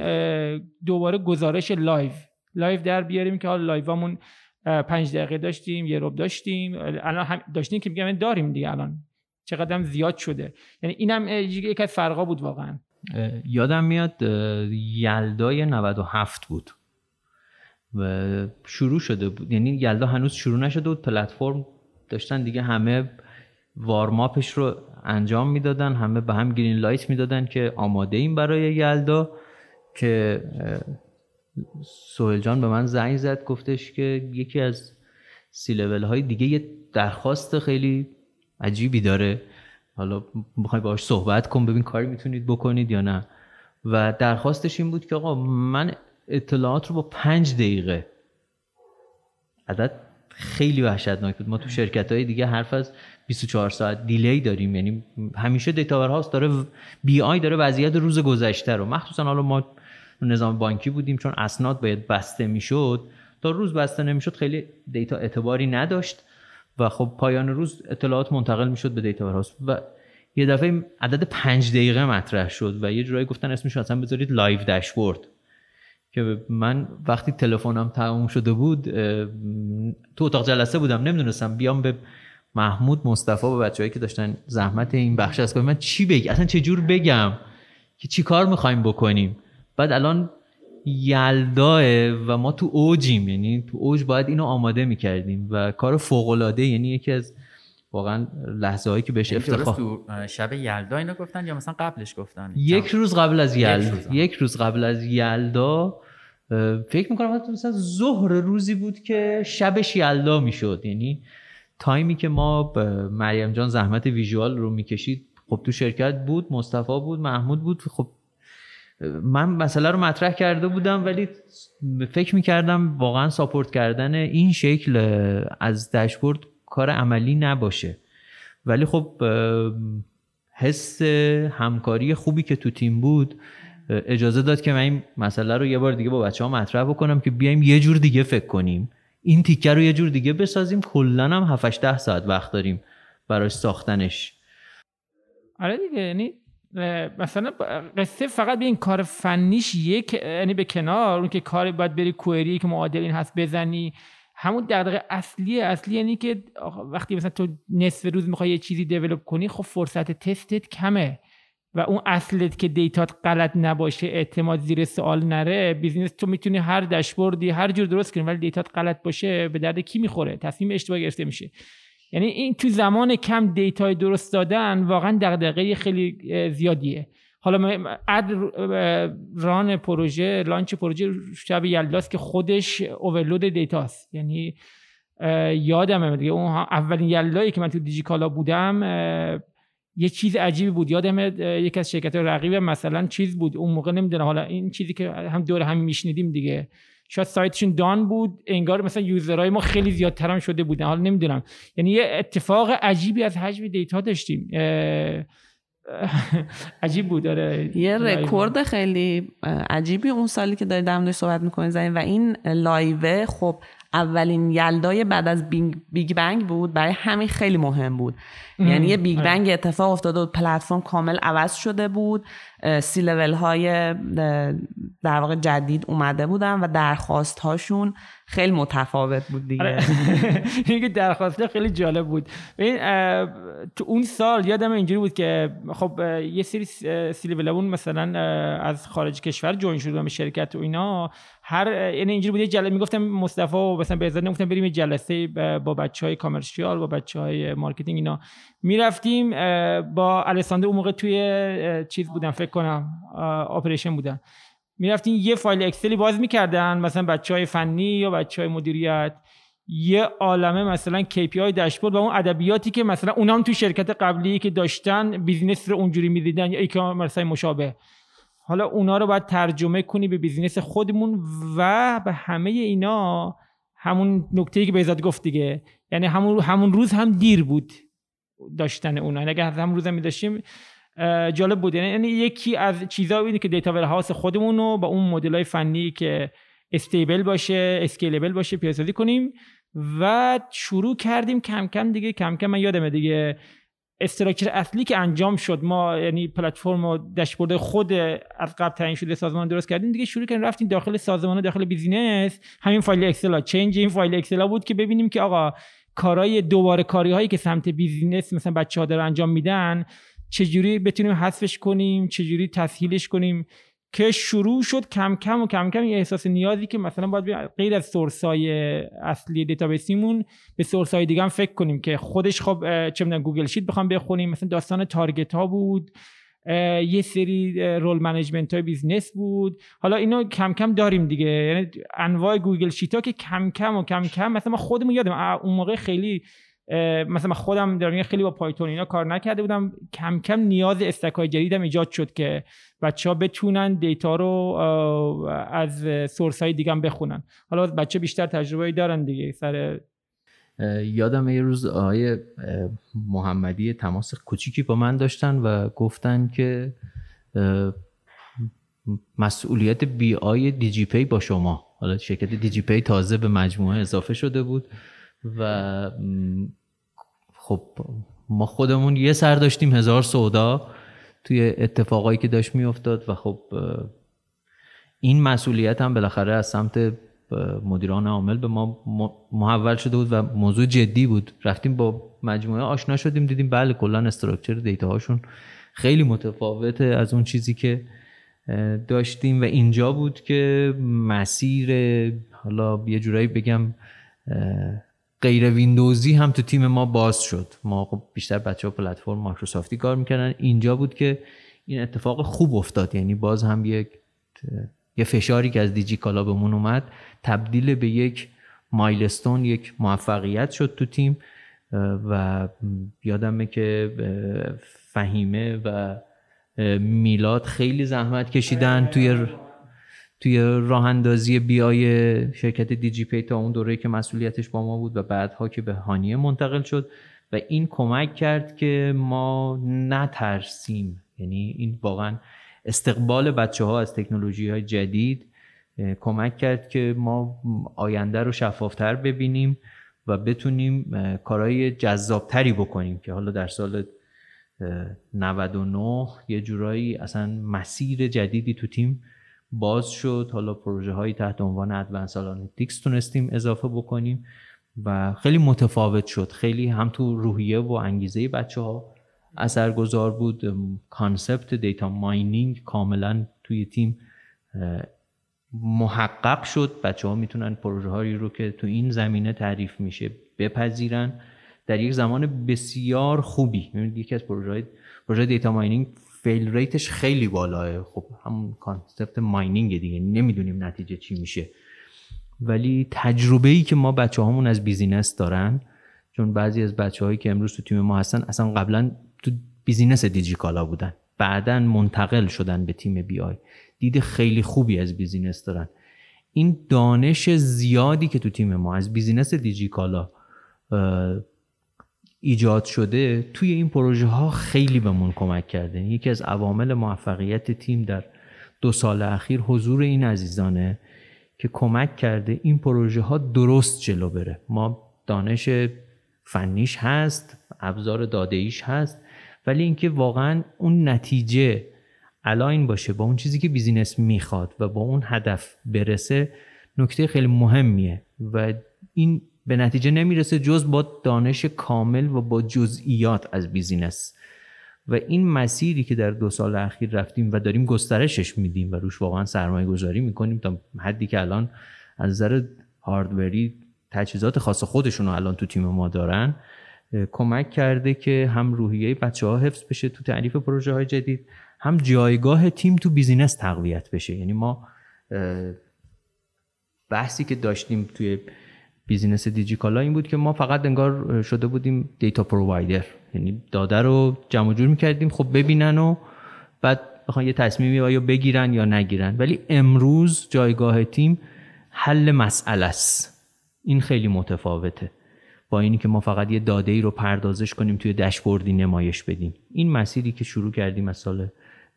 دوباره گزارش live. live در بیاریم که حالا live امون پنج دقیقه داشتیم یه ربع داشتیم. الان هم داشتیم که میگم داریم دیگه الان. چقدر زیاد شده. یعنی اینم یک از فرقا بود واقعا. یادم میاد یلدای 97 بود. و شروع شده بود. یعنی یلدا هنوز شروع نشده بود. پلتفرم داشتن دیگه همه وارماپش رو انجام می‌دادن. همه به هم گرین لایت می‌دادن که آماده این برای یلدا که سوهل جان به من زنگ زد گفتش که یکی از سی لول های دیگه یه درخواست خیلی عجیبی داره. حالا می‌خوای باهاش صحبت کن ببین کاری می‌تونید بکنید یا نه. و درخواستش این بود که آقا من اطلاعات رو با پنج دقیقه. عدد خیلی وحشتناک بود. ما تو شرکت های دیگه حرف از 24 ساعت دیلی داریم. یعنی همیشه دیتا هاست داره بی آی داره وضعیت روز گذشته رو. مخصوصا حالا ما نظام بانکی بودیم چون اسناد باید بسته می‌شد. تا روز بسته نمی‌شد خیلی data اعتباری نداشت و خب پایان روز اطلاعات منتقل می‌شد به دیتا هاست و یه دفعه عدد پنج دقیقه مطرح شد و یه جورایی گفتن اسمش اصلا بذارید live dashboard. که من وقتی تلفنم تموم شده بود تو اتاق جلسه بودم نمی‌دونستم بیام به محمود مصطفی و بچههایی که داشتن زحمت این بخش از من چی بگم؟ اصلا چه جور بگم؟ که چی کار می‌خوایم بکنیم؟ بعد الان یلداه و ما تو اوجیم یعنی تو اوج باید اینو آماده می‌کردیم و کار فوق العاده یعنی یکی از واقعا لحظه هایی که بهش یعنی افتخار تو شب یلدا اینو گفتن یا مثلا قبلش گفتن؟ یک روز قبل از یلدا. یک روز قبل از یلدا فکر می‌کنم حتی مثلا ظهر روزی بود که شبش یلدا می‌شد. یعنی تایمی که ما مریم جان زحمت ویژوال رو می‌کشید خب تو شرکت بود مصطفی بود محمود بود خب من مسئله رو مطرح کرده بودم ولی فکر می‌کردم واقعا ساپورت کردن این شکل از داشبورد کار عملی نباشه. ولی خب حس همکاری خوبی که تو تیم بود اجازه داد که من این مسئله رو یه بار دیگه با بچه ها مطرح بکنم که بیایم یه جور دیگه فکر کنیم. این تیکه رو یه جور دیگه بسازیم. کلا هم 7 ده ساعت وقت داریم براش ساختنش. آره دیگه یعنی مثلا قصه فقط این کار فنیش یک یعنی به کنار اون که کاری باید بری query که معادل این هست بزنی. همون دغدغه اصلی اصلی یعنی که وقتی مثلا تو نصف روز می‌خوای یه چیزی develop کنی خب فرصت تستت کمه. و اون اصل که data ت غلط نباشه اعتماد زیر سوال نره business تو می‌تونی هر داشبوردی هر جور درست کنی ولی data ت غلط باشه به درد کی می‌خوره؟ تصمیم اشتباه گرفته میشه. یعنی این تو زمان کم data ی درست دادن واقعا دغدغه خیلی زیادیه. حالا اد ران پروژه launch پروژه شب یلداست که خودش overload data ست. یعنی یادمه دیگه اون اولین یلدایی که من تو دیجیکالا بودم یه چیز عجیبی بود. یادم یکی از شرکت رقیب مثلا چیز بود. اون موقع نمی‌دونم حالا این چیزی که هم دور هم میشنیدیم دیگه. شاید سایتشون down بود انگار مثلا user های ما خیلی زیادتر هم شده بودن. حالا نمی‌دونم. یعنی یه اتفاق عجیبی از حجم data داشتیم. عجیب بود. داره یه رکورد خیلی عجیبی اون سالی که داری در صحبت می‌کنی زنیم و این live ه خب اولین یلدای بعد از big bang بود. برای همین خیلی مهم بود. یعنی یه big bang اتفاق افتاده بود پلتفرم کامل عوض شده بود. سی لول های در واقع جدید اومده بودن و درخواست هاشون خیلی متفاوت بود دیگه. آره. (laughs) این درخواست خیلی جالب بود. این تو اون سال یادم اینجوری بود که خب یه سری سی لول مثلا از خارج کشور join شده به شرکت و اینا. هر یعنی اینجوری بود یه جلسه می‌گفتم مصطفی و مثلا به نگفتم بریم یه جلسه با بچه های commercial با بچه های marketing اینا. می‌رفتیم با الکساندر اون موقع توی چیز بودن فکر کنم operation بودن. می‌رفتیم یه فایل اکسلی باز می‌کردن مثلا بچه های فنی یا بچه های مدیریت. یه عالمه مثلا KPI dashboard و اون ادبیاتی که مثلا اونام تو شرکت قبلی که داشتن business رو اونجوری می‌دیدن یا ای مشابه. حالا اونا رو باید ترجمه کنی به business خودمون و به همه اینا همون نکته که بهزاد گفت دیگه. یعنی همون همون روز هم دیر بود داشتن اونا. یعنی اگر همون روز هم داشتیم جالب بود. یعنی, یعنی یکی از چیزا بودی که data warehouse خودمون رو با اون مدل های فنی که stable باشه scalable باشه پیاده کنیم و شروع کردیم کم کم دیگه کم کم من یادمه دیگه structure اصلی که انجام شد ما یعنی پلتفرم و داشبورد خود از قبل تعیین شده سازمان درست کردیم دیگه شروع کردیم رفتیم داخل سازمان داخل business. همین فایل اکسل change این فایل اکسل بود که ببینیم که آقا کارهای دوباره کاری هایی که سمت business مثلا بچه ها دارن انجام میدن چجوری بتونیم حذفش کنیم چجوری تسهیلش کنیم؟ که شروع شد کم کم و کم کم یه احساس نیازی که مثلا باید غیر از source ای اصلی database یمون به source ای دیگه هم فکر کنیم که خودش خب چه می‌دونم Google Sheet بخوام بخونیم. مثلا داستان target ها بود یه سری rule management های business بود. حالا اینو کم کم داریم دیگه. یعنی انواع Google Sheet ها که کم کم و کم کم مثلا ما خودمون یادم اون موقع خیلی مثلا خودم در خیلی با پایتون اینا کار نکرده بودم. کم کم نیاز stack های جدیدم ایجاد شد که بچه ها بتونن data رو از source های دیگه بخونن. حالا بچه بیشتر تجربه دارن دیگه سر یادم یه روز آقای محمدی تماس کوچیکی با من داشتن و گفتن که مسئولیت BI دیجی پی با شما. حالا شرکت دیجی پی تازه به مجموعه اضافه شده بود. و خب ما خودمون یه سر داشتیم هزار سودا توی اتفاقایی که داشت میافتاد و خب این مسئولیت هم بالاخره از سمت مدیران عامل به ما محول شده بود و موضوع جدی بود. رفتیم با مجموعه آشنا شدیم دیدیم بله کلا structure data هاشون خیلی متفاوته از اون چیزی که داشتیم و اینجا بود که مسیر حالا یه جورایی بگم غیر ویندوزی هم تو تیم ما باز شد. ما خب بیشتر بچه ها پلتفرم مایکروسافتی کار می‌کردن. اینجا بود که این اتفاق خوب افتاد. یعنی باز هم یک یه فشاری که از دیجی کالا بهمون اومد تبدیل به یک مایلستون یک موفقیت شد تو تیم. و یادمه که فهیمه و میلاد خیلی زحمت کشیدن توی توی راه اندازی بیای شرکت دیجی پی تا اون دوره که مسئولیتش با ما بود و بعدها که به هانیه منتقل شد و این کمک کرد که ما نترسیم. یعنی این واقعا استقبال بچه ها از تکنولوژی های جدید کمک کرد که ما آینده رو شفافتر ببینیم و بتونیم کارهای جذابتری بکنیم که حالا در سال 99 یه جورایی اصلا مسیر جدیدی تو تیم باز شد. حالا پروژه هایی تحت عنوان advanced analytics تونستیم اضافه بکنیم و خیلی متفاوت شد. خیلی هم تو روحیه و انگیزه بچه ها اثرگذار بود. concept data mining کاملا توی تیم محقق شد. بچه ها می‌تونن پروژه هایی رو که تو این زمینه تعریف میشه بپذیرن. در یک زمان بسیار خوبی. یکی از پروژه های پروژه data mining fail rate ش خیلی بالاه. خب همون concept mining دیگه. نمی‌دونیم نتیجه چی میشه. ولی تجربه ای که ما بچه هامون از business دارن چون بعضی از بچه هایی که امروز تو تیم ما هستن اصلا قبلا تو business دیجیکالا بودن. بعدا منتقل شدن به تیم BI. دید خیلی خوبی از business دارن. این دانش زیادی که تو تیم ما از business دیجیکالا ایجاد شده توی این پروژه ها خیلی بهمون کمک کرده. یکی از عوامل موفقیت تیم در دو سال اخیر حضور این عزیزانه که کمک کرده این پروژه ها درست جلو بره. ما دانش فنیش هست ابزار داده ایش هست ولی اینکه واقعا اون نتیجه align باشه با اون چیزی که business می‌خواد و با اون هدف برسه نکته خیلی مهمیه. و این به نتیجه نمی‌رسه جز با دانش کامل و با جزئیات از business. و این مسیری که در دو سال اخیر رفتیم و داریم گسترشش میدیم و روش واقعا سرمایه گذاری می‌کنیم تا حدی که الان از نظر hardware ی تجهیزات خاص خودشون الان تو تیم ما دارن کمک کرده که هم روحیه بچه ها حفظ بشه تو تعریف پروژه های جدید هم جایگاه تیم تو business تقویت بشه. یعنی ما بحثی که داشتیم توی business دیجیکالا این بود که ما فقط انگار شده بودیم data provider. یعنی داده رو جمع جور می‌کردیم خب ببینن و بعد بخوان یه تصمیمی یا بگیرن یا نگیرن. ولی امروز جایگاه تیم حل مسئله است. این خیلی متفاوته. با اینی که ما فقط یه داده ای رو پردازش کنیم توی دشبوردی نمایش بدیم. این مسیری که شروع کردیم از سال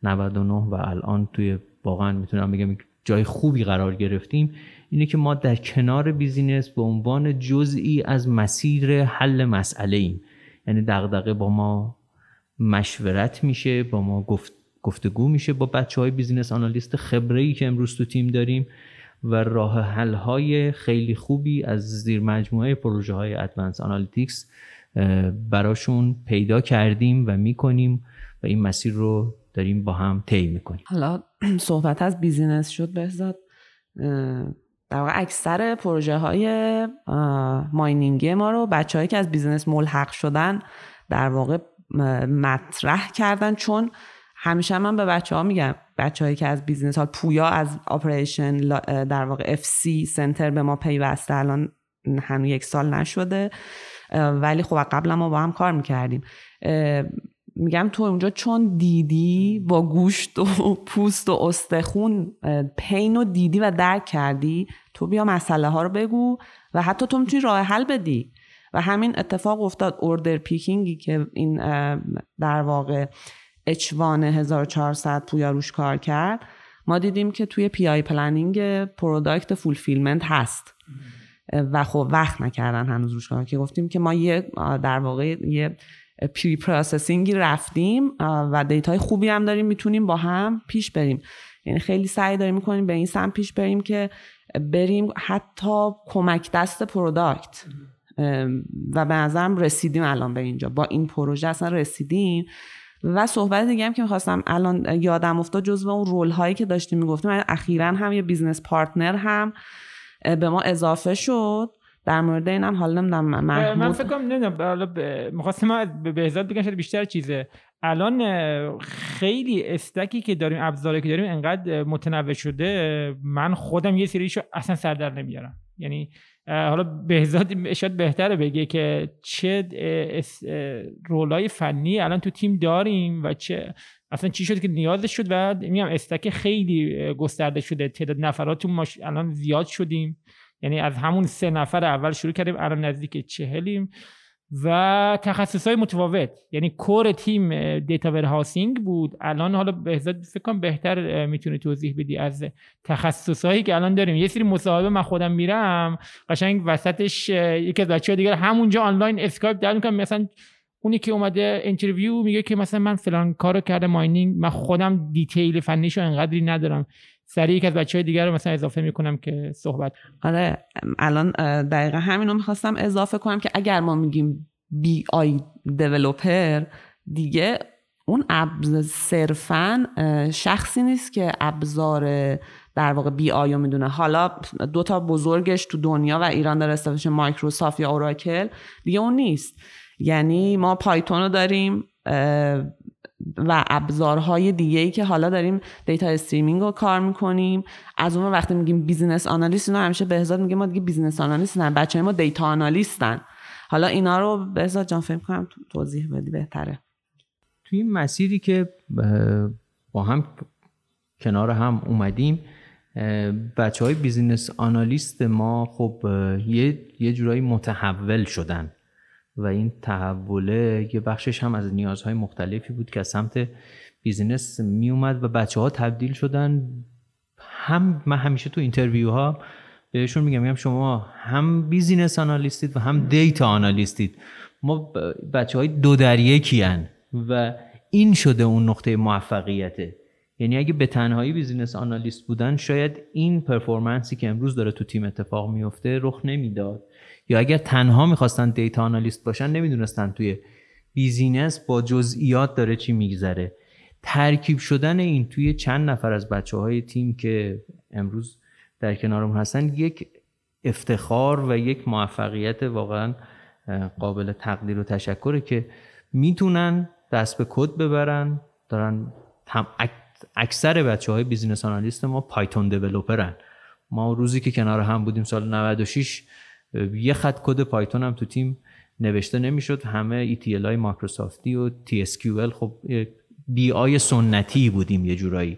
99 و الان توی واقعا می‌تونم بگم جای خوبی قرار گرفتیم. اینه که ما در کنار business به عنوان جزئی از مسیر حل مسئله ایم. یعنی دغدغه با ما مشورت میشه با ما گفت گفتگو میشه با بچه های business analyst خبره ای که امروز تو تیم داریم و راه حل های خیلی خوبی از زیر مجموعه پروژه های advanced analytics براشون پیدا کردیم و می‌کنیم و این مسیر رو داریم با هم طی می‌کنیم. حالا (clears throat) صحبت از business شد بهزاد. در واقع اکثر پروژه های mining ی ما رو بچههایی که از business ملحق شدن در واقع مطرح کردن. چون همیشه من به بچه ها میگم بچههایی که از business ها پویا از operation در واقع FC center به ما پیوسته الان هنوز یک سال نشده. ولی خب قبلا ما با هم کار می‌کردیم. میگم تو اونجا چون دیدی با گوشت و پوست و استخون pain و دیدی و درک کردی تو بیا مسئله ها رو بگو و حتی تو می‌تونی راه حل بدی. و همین اتفاق افتاد order picking ی که این در واقع H1 1400 پویا روش کار کرد. ما دیدیم که توی PI planning product fulfillment هست. و خب وقت نکردن هنوز روش کار. که گفتیم که ما یه در واقع یه preprocessing ی رفتیم و data ی خوبی هم داریم می‌تونیم با هم پیش بریم. یعنی خیلی سعی داریم می‌کنیم به این سمت پیش بریم که بریم حتی کمک دست product و به نظرم رسیدیم الان به اینجا. با این پروژه اصلا رسیدیم. و صحبت دیگه هم که می‌خواستم الان یادم افتاد جزو اون role هایی که داشتیم می‌گفتیم. اخیرا هم یه business partner هم به ما اضافه شد. در مورد اینم حالا نمی‌دونم محمود من فکر کنم نمی‌دونم می‌خواستم به بهزاد بگم شاید بیشتر چیزه. الان خیلی stack ی که داریم ابزاری که داریم انقدر متنوع شده من خودم یه سریشو اصلا سر در نمیارم. یعنی حالا بهزاد شاید بهتره بگه که چه رولای فنی الان تو تیم داریم و چه اصلا چی شد که نیازش شد. و میگم استک خیلی گسترده شده تعداد نفرات ماش... الان زیاد شدیم. یعنی از همون سه نفر اول شروع کردیم الان نزدیک چهلیم و تخصص های متفاوت. یعنی کور تیم دیتا ورهاسینگ بود. الان حالا بهزاد فکر کنم بهتر می‌تونه توضیح بدی از تخصص هایی که الان داریم. یه سری مصاحبه من خودم میرم. قشنگ وسطش یکی از بچه‌ها دیگه همونجا آنلاین اسکایپ اد می‌کنم مثلا اونی که اومده interview میگه که مثلا من فلان کارو کرده mining من خودم detail فنیشو انقدری ندارم. سریع یک از بچه های دیگر رو مثلا اضافه می‌کنم که صحبت آره الان دقیقا همینو می‌خواستم اضافه کنم که اگر ما میگیم BI developer دیگه اون صرفا شخصی نیست که ابزار در واقع BI می‌دونه. حالا دو تا بزرگش تو دنیا و ایران داره استفاده مایکروسافت یا اوراکل دیگه اون نیست. یعنی ما Python رو داریم و ابزارهای دیگه ای که حالا داریم data streaming رو کار می‌کنیم. از اون وقتی میگیم business analyst اینا همیشه بهزاد میگه ما دیگه business analyst نه بچه ما data analyst ن. حالا اینا رو بهزاد جان فکر کنم توضیح بدی بهتره. توی این مسیری که با هم کنار هم اومدیم بچه های business analyst ما خب یه, یه جورایی متحول شدن. و این تحوله یه بخشش هم از نیازهای مختلفی بود که از سمت business می اومد و بچه ها تبدیل شدن. هم من همیشه تو interview ها بهشون میگم میگم شما هم business analyst ید و هم data analyst ید. ما بچه های دو در یکی و این شده اون نقطه موفقیته. یعنی اگه به تنهایی business analyst بودن شاید این performance ی که امروز داره تو تیم اتفاق میفته رخ نمی‌داد. یا اگر تنها می‌خواستن data analyst باشن نمی‌دونستن توی business با جزئیات داره چی میگذره. ترکیب شدن این توی چند نفر از بچه های تیم که امروز در کنارم هستن یک افتخار و یک موفقیت واقعا قابل تقدیر و تشکره که می‌تونن دست به کد ببرن دارن اکثر بچه های business analyst ما Python developer ن ما روزی که کنار هم بودیم سال 96 یه خط code Python هم تو تیم نوشته نمی‌شد. همه ETL های مایکروسافتی و T-SQL خب BI سنتی بودیم یه جورایی.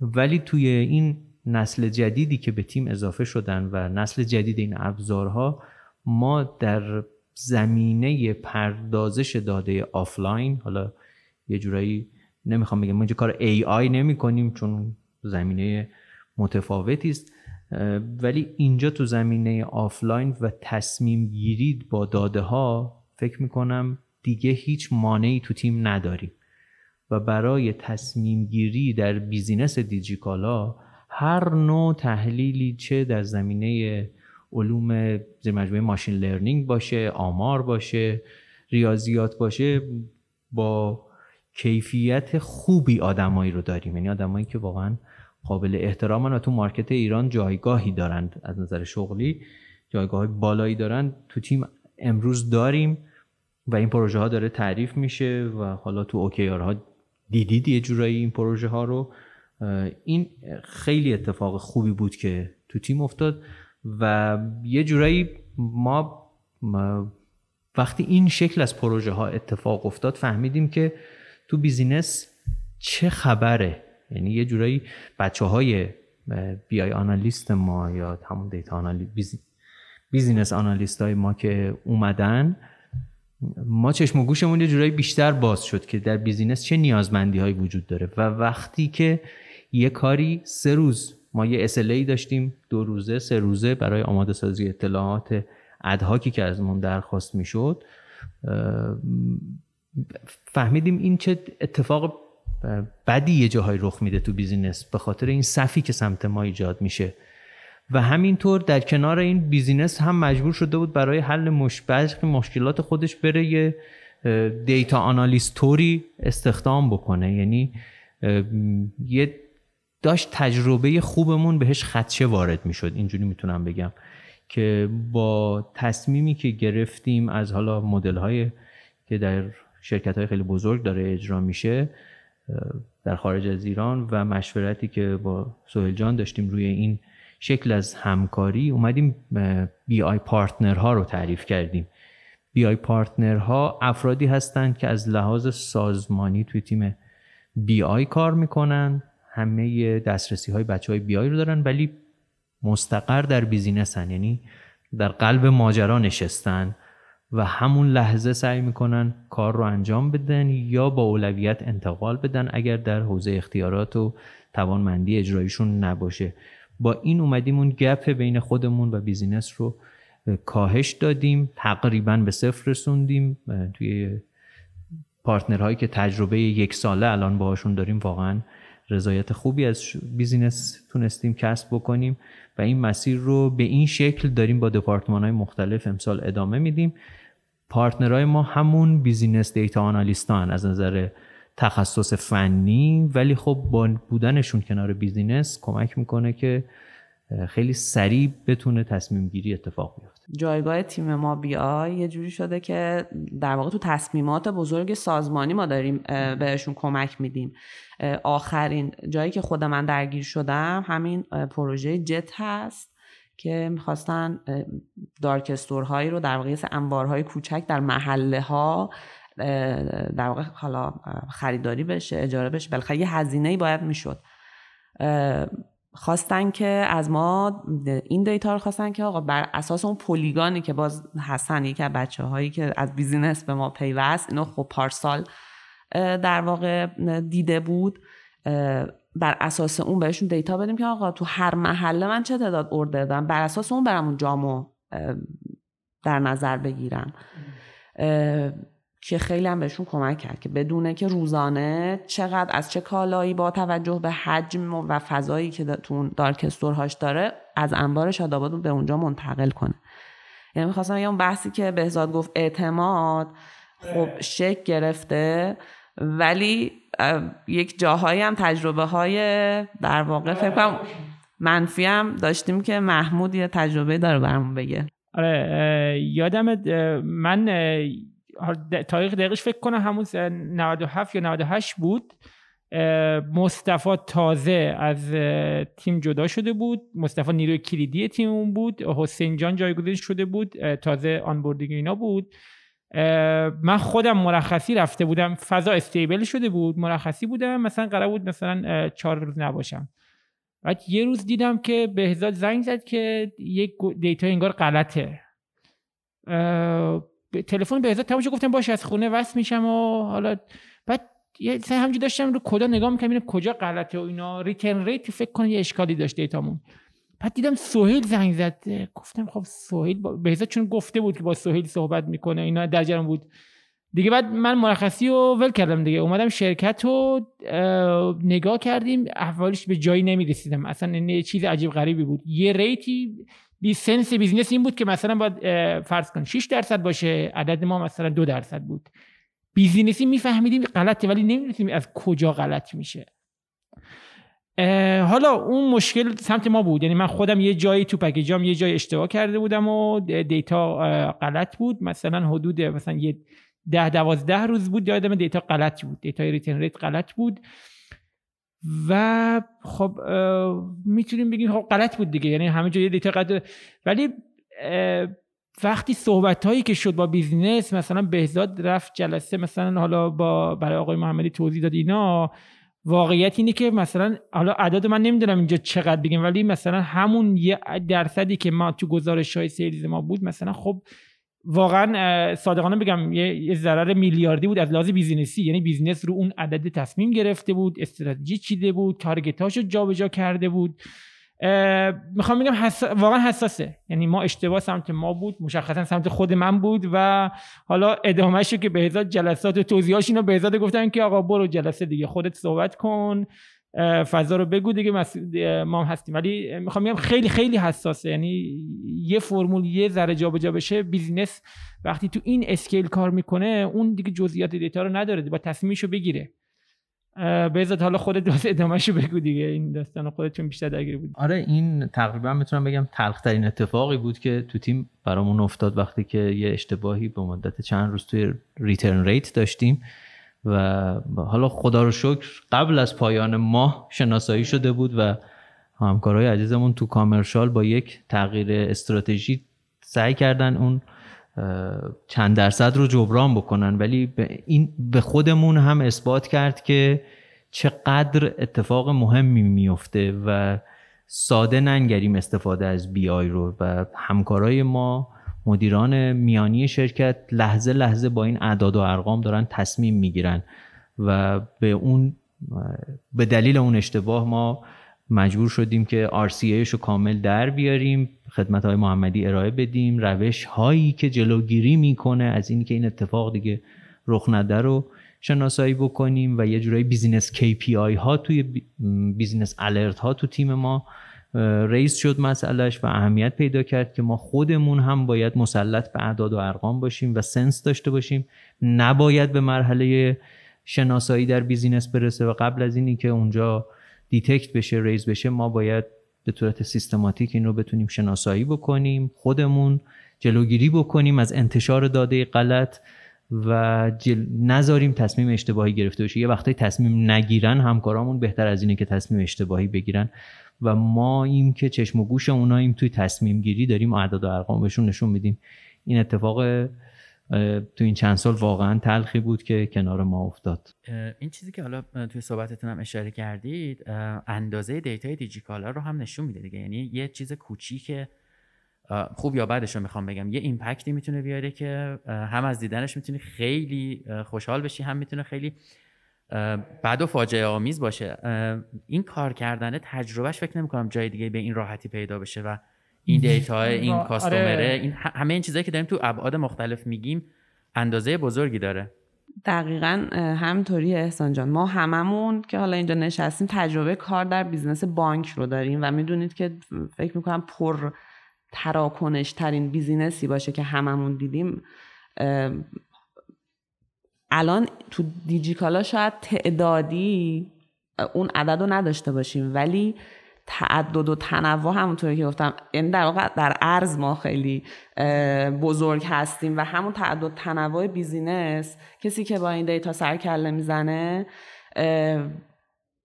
ولی توی این نسل جدیدی که به تیم اضافه شدن و نسل جدید این ابزارها ما در زمینه پردازش داده آفلاین حالا یه جورایی نمی‌خوام بگم ما اینجا کار AI نمی کنیم چون زمینه متفاوتی است. ولی اینجا تو زمینه آفلاین و تصمیم گیری با داده ها فکر می‌کنم دیگه هیچ مانعی تو تیم نداریم. و برای تصمیم گیری در business دیجیکالا هر نوع تحلیلی چه در زمینه علوم زیر مجموعه machine learning باشه آمار باشه ریاضیات باشه با کیفیت خوبی آدمایی رو داریم. یعنی آدمایی که واقعا قابل احترامن و تو market ایران جایگاهی دارند از نظر شغلی جایگاه بالایی دارن تو تیم امروز داریم و این پروژه ها داره تعریف میشه و حالا تو OKR ها دیدید یه جورایی این پروژه ها رو این خیلی اتفاق خوبی بود که تو تیم افتاد و یه جورایی ما, وقتی این شکل از پروژه ها اتفاق افتاد فهمیدیم که تو business چه خبره یعنی یه جورایی بچه های BI analyst ما یا همون data analyst business analyst های ما که اومدن ما چشم و گوشمون یه جورایی بیشتر باز شد که در business چه نیازمندی هایی وجود داره. و وقتی که یه کاری سه روز ما یه SLA داشتیم دو روزه سه روزه برای آماده سازی اطلاعات ad hoc ی که از من درخواست می‌شد فهمیدیم این چه اتفاق بدی یه جاهای رخ میده تو business به خاطر این صفی که سمت ما ایجاد میشه. و همینطور در کنار این بیزینس هم مجبور شده بود برای حل مش... مشکلات خودش بره یه دیتا آنالیستوری استخدام بکنه. یعنی یه داشت تجربه خوبمون بهش خدشه وارد می‌شد. اینجوری می‌تونم بگم که با تصمیمی که گرفتیم از حالا مدل های که در شرکت های خیلی بزرگ داره اجرا میشه در خارج از ایران و مشورتی که با سهیل جان داشتیم روی این شکل از همکاری اومدیم BI partner ها رو تعریف کردیم. BI partner ها افرادی هستند که از لحاظ سازمانی توی تیم BI کار می‌کنن. همه دسترسی های بچه های BI رو دارن ولی مستقر در business ن یعنی در قلب ماجرا نشستن. و همون لحظه سعی می‌کنن کار رو انجام بدن یا با اولویت انتقال بدن اگر در حوزه اختیارات و توانمندی اجراییشون نباشه. با این اومدیم اون gap بین خودمون و business رو کاهش دادیم تقریبا به صفر رسوندیم. توی partner هایی که تجربه یک ساله الان باهاشون داریم واقعا رضایت خوبی از business تونستیم کسب بکنیم و این مسیر رو به این شکل داریم با دپارتمان های مختلف امسال ادامه میدیم. partner های ما همون business data analyst ان از نظر تخصص فنی ولی خب با بودنشون کنار business کمک می‌کنه که خیلی سریع بتونه تصمیم گیری اتفاق بیفته. جایگاه تیم ما BI یه جوری شده که در واقع تو تصمیمات بزرگ سازمانی ما داریم بهشون کمک میدیم. آخرین جایی که خود من درگیر شدم همین پروژه جت هست. که می‌خواستن dark هایی رو در واقع انبارهای کوچک در محله ها در واقع حالا خریداری بشه اجاره بشه. بالاخره یه هزینه ای باید می‌شد. خواستن که از ما این data رو خواستن که آقا بر اساس اون polygon ی که باز هستن یکی از بچه هایی که از business به ما پیوست اینو خب پارسال در واقع دیده بود. بر اساس اون بهشون data بدیم که آقا تو هر محله من چه تعداد order دارم بر اساس اون برم اون جامو در نظر بگیرم. که خیلی هم بهشون کمک کرد که بدونه که روزانه چقدر از چه کالایی با توجه به حجم و فضایی که تو دارک استورهاش داره از انبار شاداباد به اونجا منتقل کنه. یعنی می‌خواستم یه اون بحثی که بهزاد گفت اعتماد خب شک گرفته. ولی یک جاهایی هم تجربه های در واقع فکر کنم منفی هم داشتیم که محمود یه تجربه داره برمون بگه. آره یادم من تاریخ دقیقش فکر کنم همون 97 یا 98 بود. مصطفی تازه از تیم جدا شده بود. مصطفی نیروی کلیدی تیم اون بود. حسین جان جایگزین شده بود. تازه آنبوردینگ اینا بود. من خودم مرخصی رفته بودم. فضا استیبل شده بود مرخصی بودم. مثلا قرار بود مثلا چهار روز نباشم. بعد یه روز دیدم که بهزاد زنگ زد که یک data انگار غلطه. تلفن بهزاد تماشا گفتم باش از خونه وصل میشم و حالا. بعد یه همجی داشتم رو کدا نگاه می‌کنم کجا غلطه و اینا. return rate فکر کنم یه اشکالی داشت data مون. بعد دیدم سهیل زنگ زد. گفتم خب سهیل با... بهزاد چون گفته بود که با سهیل صحبت می‌کنه اینا در جریان بود. دیگه بعد من مرخصی رو ول کردم دیگه. اومدم شرکت رو نگاه کردیم احوالش به جایی نمی‌رسیدم. اصلا یه چیز عجیب غریبی بود. یه rate ی به sense business این بود که مثلا باید فرض کن 6 درصد باشه عدد ما مثلا دو درصد بود. business ی میفهمیدیم غلطه ولی نمی‌دونیم از کجا غلط میشه. حالا اون مشکل سمت ما بود. یعنی من خودم یه جایی تو package ام یه جای اشتباه کرده بودم و data غلط بود. مثلا حدود مثلا یه ده دوازده روز بود یادم data غلط بود. data return rate غلط بود. و خب می‌تونیم بگیم خب غلط بود دیگه. یعنی همه جای data غلط ولی وقتی صحبت هایی که شد با business مثلا بهزاد رفت جلسه مثلا حالا با برای آقای محمدی توضیح داد اینا واقعیت اینه که مثلا حالا عدد من نمی‌دونم اینجا چقدر بگیم ولی مثلا همون یه درصدی که ما تو گزارش های sales ما بود مثلا خب واقعا صادقانه بگم یه ضرر میلیاردی بود از لحاظ business ی. یعنی business رو اون عدد تصمیم گرفته بود استراتژی چیده بود target اشو جابجا کرده بود. می‌خوام بگم واقعا حساسه. یعنی ما اشتباه سمت ما بود مشخصا سمت خود من بود و حالا ادامهشو که بهزاد جلسات و توضیحاش اینو بهزاد گفتن که آقا برو جلسه دیگه خودت صحبت کن فضا رو بگو دیگه ما هم هستیم. ولی می‌خوام بگم خیلی خیلی حساسه. یعنی یه فرمول یه ذره جابجا بشه business وقتی تو این scale کار می‌کنه اون دیگه جزئیات data رو نداره باید تصمیمشو بگیره. بهزاد حالا خودت واسه ادامهشو بگو دیگه. این داستان خودتون بیشتر درگیر بود آره این تقریبا می‌تونم بگم تلخترین اتفاقی بود که تو تیم برامون افتاد وقتی که یه اشتباهی به مدت چند روز توی return rate داشتیم و حالا خدا رو شکر قبل از پایان ماه شناسایی شده بود و همکارای عزیزمون تو commercial با یک تغییر استراتژی سعی کردن اون چند درصد رو جبران بکنن. ولی به, این به خودمون هم اثبات کرد که چقدر اتفاق مهمی میفته و ساده ننگریم استفاده از بی آی رو. و همکارای ما مدیران میانی شرکت لحظه لحظه با این اعداد و ارقام دارن تصمیم می‌گیرن و به اون به دلیل اون اشتباه ما مجبور شدیم که RCA رو کامل در بیاریم خدمت آقای محمدی ارائه بدیم. روش هایی که جلوگیری می‌کنه از این که این اتفاق دیگه رخ نده رو شناسایی بکنیم و یه جورایی business KPI ها توی business alert ها تو تیم ما raise شد مسئلهش و اهمیت پیدا کرد که ما خودمون هم باید مسلط به اعداد و ارقام باشیم و sense داشته باشیم. نباید به مرحله شناسایی در business برسه و قبل از اینی که اونجا detect بشه raise بشه ما باید به صورت سیستماتیک این رو بتونیم شناسایی بکنیم خودمون جلوگیری بکنیم از انتشار داده غلط و جل... نذاریم تصمیم اشتباهی گرفته بشه. یه وقتایی تصمیم نگیرن همکارامون بهتر از اینه که تصمیم اشتباهی بگیرن و ما این که چشم و گوش اوناییم توی تصمیم گیری داریم اعداد و ارقام بهشون نشون میدیم. این اتفاق تو این چند سال واقعا تلخی بود که کنار ما افتاد. این چیزی که حالا توی صحبتتون هم اشاره کردید اندازه data ی دیجیکالا رو هم نشون میده دیگه. یعنی یه چیز کوچیک خوب یا بدش رو می‌خوام بگم. یه impact ی می‌تونه بیاره که هم از دیدنش می‌تونی خیلی خوشحال بشی هم می‌تونه خیلی بد و فاجعه آمیز باشه. این کار کردن تجربهش فکر نمی کنم جای دیگه به این راحتی پیدا بشه و این data این آره. customer ه این همه این چیزایی که داریم تو ابعاد مختلف میگیم اندازه بزرگی داره. دقیقا همینطوری احسان جان. ما هممون که حالا اینجا نشستیم تجربه کار در business بانک رو داریم و می‌دونید که فکر می‌کنم پر تراکنش ترین business ی باشه که هممون دیدیم. الان تو دیجیکالا شاید تعدادی اون عدد رو نداشته باشیم ولی تعدد و تنوع همونطوری که گفتم. یعنی در واقع در عرض ما خیلی بزرگ هستیم و همون تعدد تنوع business کسی که با این data سر کله می‌زنه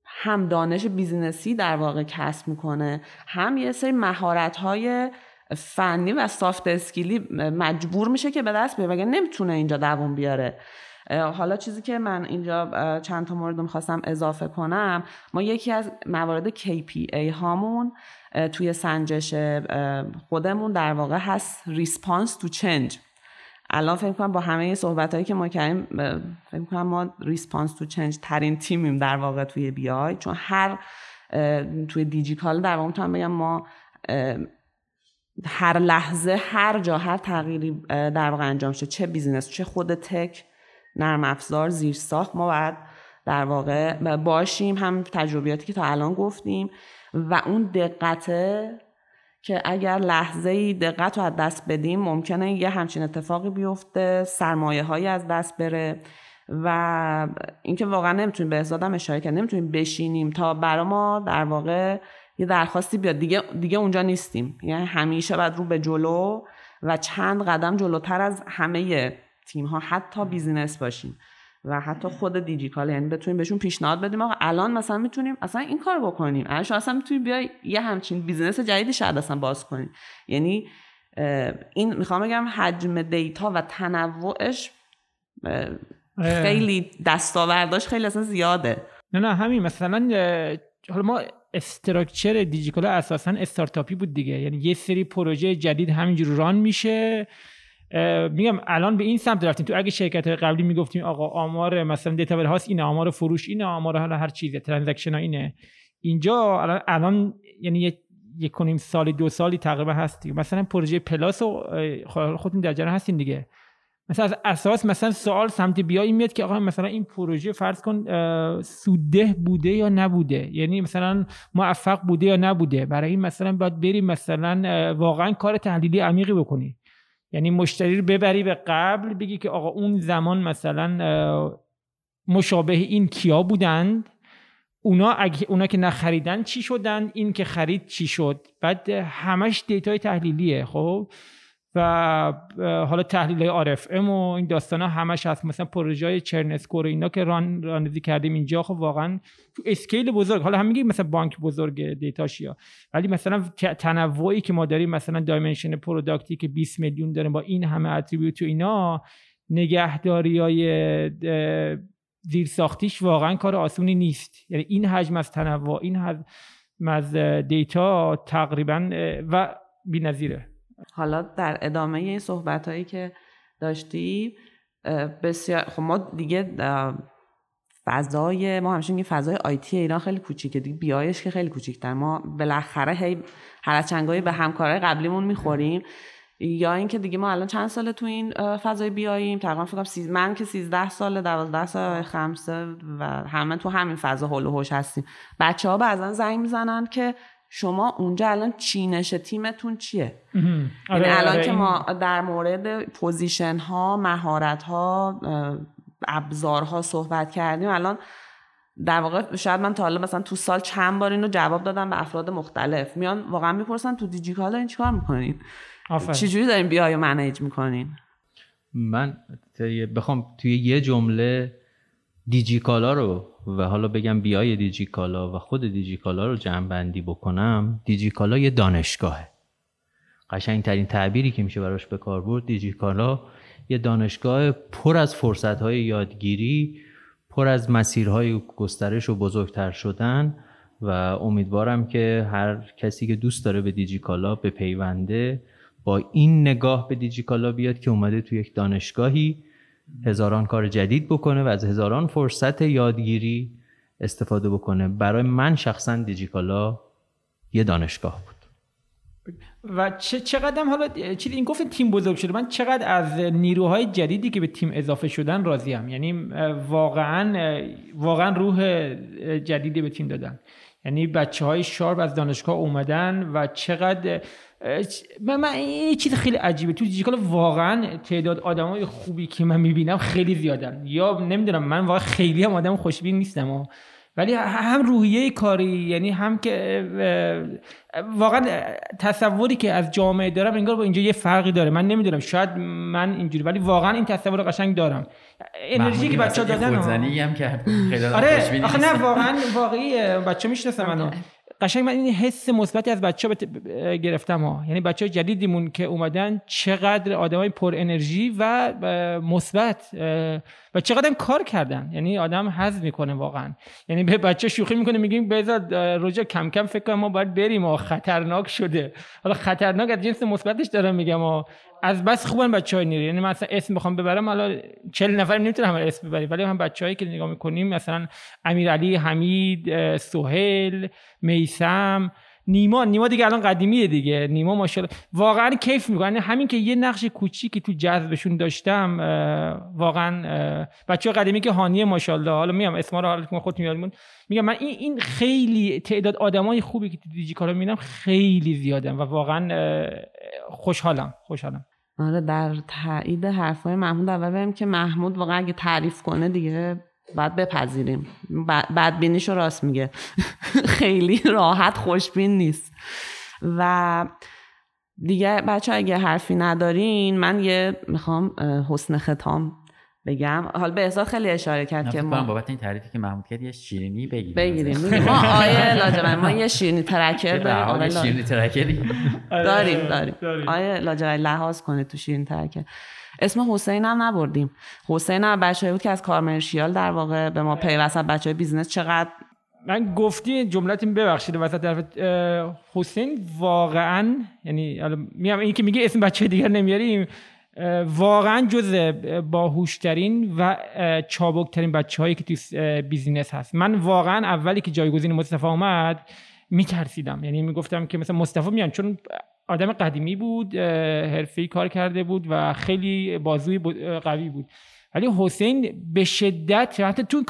هم دانش business ی در واقع کسب می‌کنه هم یه سری مهارت های فنی و soft skill ی مجبور میشه که به دست بیاره. نمی‌تونه اینجا دووم بیاره؟ حالا چیزی که من اینجا چند تا مورد می‌خواستم اضافه کنم ما یکی از موارد KPI هامون توی سنجش خودمون در واقع هست response to change الان فکر کنم با همه صحبت هایی که ما کردیم فکر کنم ما response to change ترین تیمیم در واقع توی BI چون هر توی دیجیکالا در واقع می‌تونم بگم ما هر لحظه هر جا هر تغییری در واقع انجام شد چه business چه خود tech نرم افزار زیر ساخت ما باید در واقع باشیم هم تجربیاتی که تا الان گفتیم و اون دقته که اگر لحظه ای دقت رو از دست بدیم ممکنه یه همچین اتفاقی بیفته سرمایه هایی از دست بره و اینکه واقعا نمی‌تونیم به ازادم اشاره کنیم نمی‌تونیم بشینیم تا برا ما در واقع یه درخواستی بیاد. دیگه دیگه اونجا نیستیم. یعنی همیشه باید رو به جلو و چند قدم جلوتر از همه تیم ها حتی business باشیم و حتی خود دیجیکالا یعنی بتونیم بهشون پیشنهاد بدیم آقا الان مثلا می‌تونیم اصلا این کار بکنیم. الان شما اصلا می‌تونیم بیای یه همچین business جدیدی شاید اصلا باز کنیم یعنی این می‌خوام بگم حجم data و تنوعش خیلی دستاورداش خیلی اصلا زیاده. نه نه همین. مثلا حالا ما structure دیجیکالا اساسا استارتاپی بود دیگه. یعنی یه سری پروژه جدید همینجور run میشه. میگم الان به این سمت رفتیم. تو اگه شرکت های قبلی می‌گفتیم آقا آمار مثلا data هاست اینه آمار فروش اینه آمار حالا هر چیزه transaction ها اینه. اینجا الان, الان یعنی یک کنیم سالی دو سالی تقریبا هست دیگه مثلا پروژه پلاس و خودتون در جریان هستین دیگه. مثلا از اساس مثلا سوال سمت BI میاد که آقا مثلا این پروژه فرض کن سوده بوده یا نبوده؟ یعنی مثلا موفق بوده یا نبوده؟ برای این مثلا باید بریم مثلا واقعا کار تحلیلی عمیقی بکنی یعنی مشتری رو ببری به قبل بگی که آقا اون زمان مثلا مشابه این کیا بودند؟ اونا اونا که نخریدن چی شدن این که خرید چی شد؟ بعد همش data ی تحلیلیه خب؟ و حالا تحلیل RFM و این داستان ها همش هست. مثلا پروژه های churn score اینا که run راه اندازی کردیم اینجا خب واقعا تو scale بزرگ. حالا هم میگیم مثلا بانک بزرگ دیتاشیا ولی مثلا تنوعی که ما داریم مثلا dimension product ی که 20 میلیون داریم با این همه attribute و اینا نگهداری های زیر ساختیش واقعا کار آسونی نیست. یعنی این حجم از تنوع این حجم از data تقریبا و بی‌نظیره. حالا در ادامه این صحبت هایی که داشتی بسیار خب ما دیگه فضای ما همیشه میگیم فضای IT ایران خیلی کوچیکه دیگه BI ش که خیلی کوچیکتر. ما بالاخره هی هر چند گاهی به همکارای قبلیمون می‌خوریم. یا اینکه دیگه ما الان چند ساله تو این فضای BI ایم تقریبا فکر کنم من که 13 ساله 12 سال خمسه و همه تو همین فضا حول و حوش هستیم. بچه ها بعضا زنگ می‌زنن که شما اونجا الان چینش تیمتون چیه؟ یعنی آره الان آره که ما در مورد position ها مهارت ها ابزارها صحبت کردیم الان در واقع شاید من تا حالا مثلا تو سال چند بار اینو جواب دادم به افراد مختلف. میان واقعا می‌پرسن تو دیجیکال این چیکار می‌کنین؟ چجوری دارین بیای و منیج می‌کنین؟ من بخوام توی یه جمله دیجیکالا رو و حالا بگم بیای دیجیکالا و خود دیجیکالا رو جمع بندی بکنم دیجیکالا یه دانشگاهه. قشنگترین تعبیری که میشه براش به کار برد دیجیکالا یه دانشگاه پر از فرصت های یادگیری پر از مسیرهای گسترش و بزرگتر شدن و امیدوارم که هر کسی که دوست داره به دیجیکالا به پیونده با این نگاه به دیجیکالا بیاد که اومده تو یک دانشگاهی هزاران کار جدید بکنه و از هزاران فرصت یادگیری استفاده بکنه. برای من شخصا دیجیکالا یه دانشگاه بود. و چه چقدر حالا چیز این گفت تیم بزرگ شده. من چقدر از نیروهای جدیدی که به تیم اضافه شدن راضیم یعنی واقعا واقعا روح جدیدی به تیم دادن. یعنی بچه های شارپ از دانشگاه اومدن و چقدر من, من این چیز خیلی عجیبه. تو دیجیکال واقعا تعداد آدمای خوبی که من می‌بینم خیلی زیادن. یا نمی‌دونم من واقعا خیلی هم آدم خوشبین نیستم ولی هم روحیه کاری یعنی هم که واقعا تصوری که از جامعه دارم انگار با اینجا یه فرقی داره. من نمی‌دونم شاید من اینجوری ولی واقعا این تصور قشنگ دارم. انرژی که بچه‌ها دادن هم که آره آخه نه واقعا واقعی بچه می‌شناسه منو. قشنگ من این حس مثبتی از بچه ها گرفتم ها. یعنی بچه جدیدیمون که اومدن چقدر آدمای پر انرژی و مثبت و چقدر کار کردن. یعنی آدم حظ می‌کنه واقعا. یعنی به بچه شوخی می‌کنه میگیم بذار روزا کم کم فکر کنم ما باید بریم و خطرناک شده. حالا خطرناک از جنس مثبتش دارم میگم و از بس خوبن بچه های نیرو. یعنی مثلا اسم بخوام ببرم حالا 40 نفر نمی‌تونم اسم ببریم. ولی هم بچه‌هایی که نگاه می‌کنیم مثلا امیرعلی حمید سهیل میسم نیما نیما دیگه الان قدیمیه دیگه. نیما ماشاءالله. واقعا کیف می‌کنه. یعنی همین که یه نقش کوچیکی تو جذبشون داشتم واقعا بچه قدیمی که هانیه ماشاءالله. حالا میام اسما رو حالا خودت میارمون میگم من این این خیلی تعداد آدمای خوبی که تو دیجی کارا می‌بینم خیلی زیاده و واقعا خوشحالم. خوشحالم. آره در تایید حرفای محمود اول بریم که محمود واقعا اگه تعریف کنه دیگه بعد بپذیریم. بدبینیشو راست میگه. (laughs) خیلی راحت خوشبین نیست. و دیگه بچه اگه حرفی ندارین من یه می‌خوام حسن ختام بگم. حال به احساس خیلی اشاره کرد که ما بابت این تعریفی که محمود کرد یه شیرینی بگیریم. بگیریم. ما (laughs) آیه لاجرم ما یه شیرینی ترکر داریم. شیرینی ترکری؟ (laughs) داریم داریم. آیه لاجرم لحاظ کنه تو شیرینی ترکر. اسم حسین هم نبردیم. حسین هم بچه بود که از کارمرشیال در واقع به ما پیوست بچه بیزنس چقدر من گفتی جملت ببخشید وسط طرف حسین واقعا یعنی میام این که میگه اسم بچه دیگر نمیاریم واقعا جز باهوشترین و چابکترین بچه هایی که تو بیزینس هست. من واقعا اولی که جایگزین مصطفی اومد میترسیدم. یعنی می‌گفتم که مثلا مصطفی میان چون آدم قدیمی بود حرفی کار کرده بود و خیلی بازوی قوی بود. ولی حسین به شدت حتی تو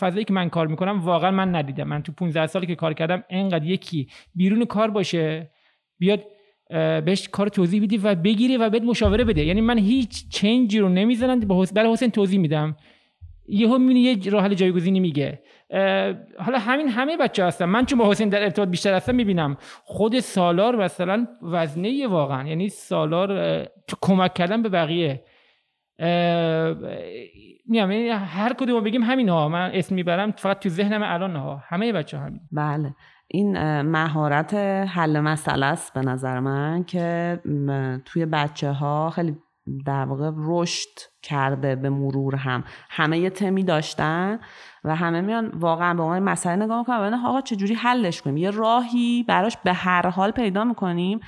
فضایی که من کار می‌کنم واقعا من ندیدم. من تو 15 سالی که کار کردم انقدر یکی بیرون کار باشه بیاد بهش کار توضیح بدی و بگیری و بهت مشاوره بده. یعنی من هیچ چنجی رو نمی‌زنم برای حسین توضیح میدم. یهو می‌بینی یه راه حل جایگزینی میگه. حالا همین همه بچه هستن. من چون با حسین در ارتباط بیشتر هستم می‌بینم. خود سالار مثلا وزنه واقعا. یعنی سالار کمک کردن به بقیه. میام یعنی هر کدوم بگیم همین ها من اسم می‌برم فقط تو ذهنم الان ها همه بچه همین. بله. این مهارت حل مسئله است به نظر من که توی بچه ها خیلی در واقع رشد کرده به مرور هم. همه یه تمی داشتن. و همه میان واقعا به عنوان مسئله نگاه می‌کنن و آقا چجوری حلش کنیم؟ یه راهی براش به هر حال پیدا می‌کنیم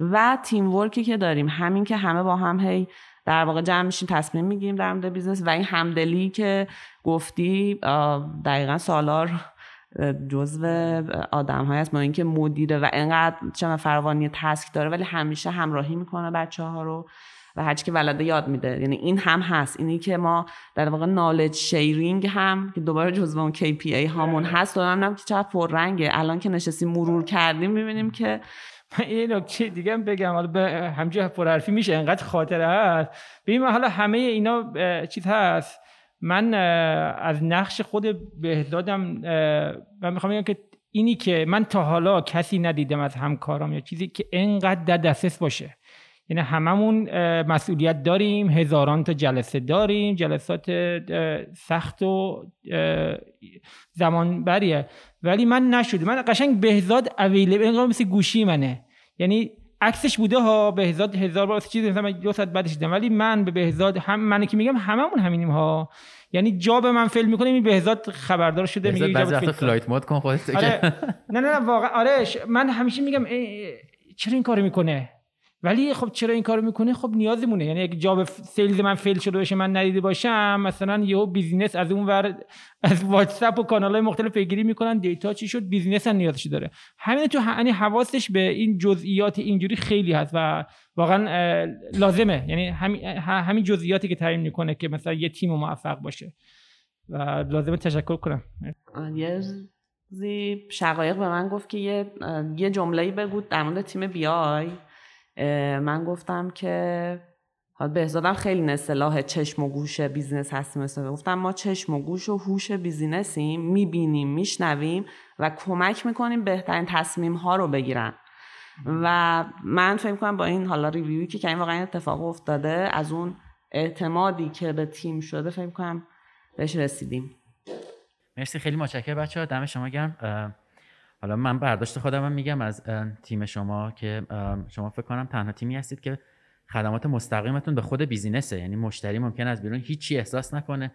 و team work ی که داریم. همین که همه با هم هی در واقع جمع میشیم تصمیم می‌گیریم در مورد business و این همدلی که گفتی دقیقا سالار جزو آدم های است ما اینکه مدیره و انقدر چه فروانی تسک داره ولی همیشه همراهی می‌کنه بچه ها رو. و هرچی که ولده یاد میده. یعنی این هم هست. اینی که ما در واقع نالج شیرینگ هم که دوباره جزو اون KPI هامون هست و هم که چقدر پررنگه. الان که نشستیم مرور کردیم می‌بینیم که (laughs) یه نکته دیگه بگم. حالا به همجا پرحرفی میشه. انقدر خاطره هست. ببین حالا همه اینا چیز هست. من از نقش خود بهدادم من می‌خوام بگم که اینی که من تا حالا کسی ندیدم از همکارام یا چیزی که انقدر در دسترس باشه. یعنی هممون مسئولیت داریم هزاران تا جلسه داریم جلسات سخت و زمان بریه ولی من نشده. من قشنگ بهزاد اویلیبل انگار مثل گوشی منه. یعنی عکسش بوده ها بهزاد هزار بار چیز مثلا دو ساعت بعدش دیدم. ولی من به بهزاد هم من که میگم هممون همینیم ها. یعنی job من fail می‌کنه این بهزاد خبردار شده میگه بعضی flight mode کن خودت آره. نه نه نه واقعا. آره من همیشه میگم چرا این کارو می‌کنه؟ ولی خب چرا این کارو می‌کنه خب نیازمونه. یعنی اگه job sales من fail شده باشه من ندیده باشم مثلا یهو business از اون ور از واتساپ و کانال های مختلف پیگیری می‌کنن data چی شد؟ business هم نیازش داره. همین تو یعنی حواسش به این جزئیات اینجوری خیلی هست و واقعا لازمه. یعنی همین همین جزئیاتی که تعیین می‌کنه که مثلا یه تیم موفق باشه. و لازمه تشکر کنم. یه شقایق به من گفت که یه یه جمله‌ای بگو در مورد تیم BI. من گفتم که بهزادم خیلی اصطلاح چشم و گوش business هستیم مثلا گفتم ما چشم و گوش و هوش business یم می‌بینیم میشنویم و کمک می‌کنیم بهترین تصمیم ها رو بگیرن. و من فکر کنم با این حالا ریویوی که این واقعا اتفاق افتاده از اون اعتمادی که به تیم شده فکر کنم بهش رسیدیم. مرسی خیلی متشکرم بچه ها دم شما گرم. حالا من برداشت خودم هم میگم از تیم شما که شما فکر کنم تنها تیمی هستید که خدمات مستقیمتون به خود بیزینسه. یعنی مشتری ممکن از بیرون هیچی احساس نکنه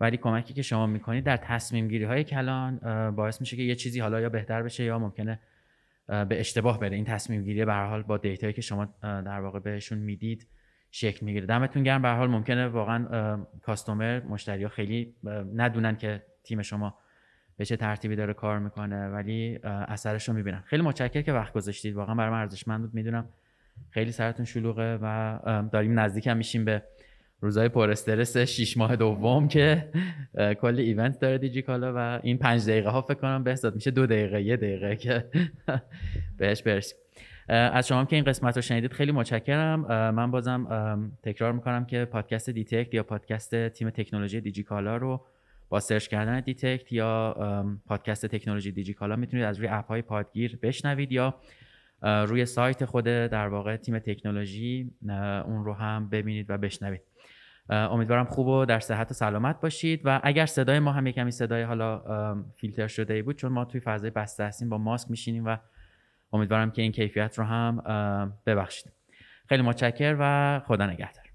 ولی کمکی که شما می‌کنید در تصمیم گیری های کلان باعث میشه که یه چیزی حالا یا بهتر بشه یا ممکنه به اشتباه بره. این تصمیم گیری به حال با دیتایی که شما در واقع بهشون می‌دید شکل می‌گیره. دمتون گرم. به حال ممکنه واقعا کاستومر مشتری ها خیلی ندونن که تیم شما به چه ترتیبی داره کار می‌کنه ولی اثرش رو می‌بینم. خیلی متشکرم که وقت گذاشتید. واقعا برای من ارزشمند بود. می‌دونم خیلی سرتون شلوغه و داریم نزدیک هم میشیم به روزهای پر استرس 6 ماه دوم که کل event داره دیجیکالا و این پنج دقیقه ها فکر کنم بهزاد میشه دو دقیقه یه دقیقه که (laughs) بهش برسیم. از شما که این قسمت رو شنیدید خیلی متشکرم. من بازم تکرار می‌کنم که پادکست دیتکت یا پادکست تیم تکنولوژی دیجیکالا رو با سرچ کردن دیتکت یا پادکست تکنولوژی دیجیکالا می‌تونید از روی app های پادگیر بشنوید یا روی سایت خود در واقع تیم تکنولوژی اون رو هم ببینید و بشنوید. امیدوارم خوب و در صحت و سلامت باشید و اگر صدای ما هم کمی صدای حالا فیلتر شده ای بود چون ما توی فضای بسته هستیم با ماسک میشینیم و امیدوارم که این کیفیت رو هم ببخشید. خیلی متشکر و خدا نگهدار.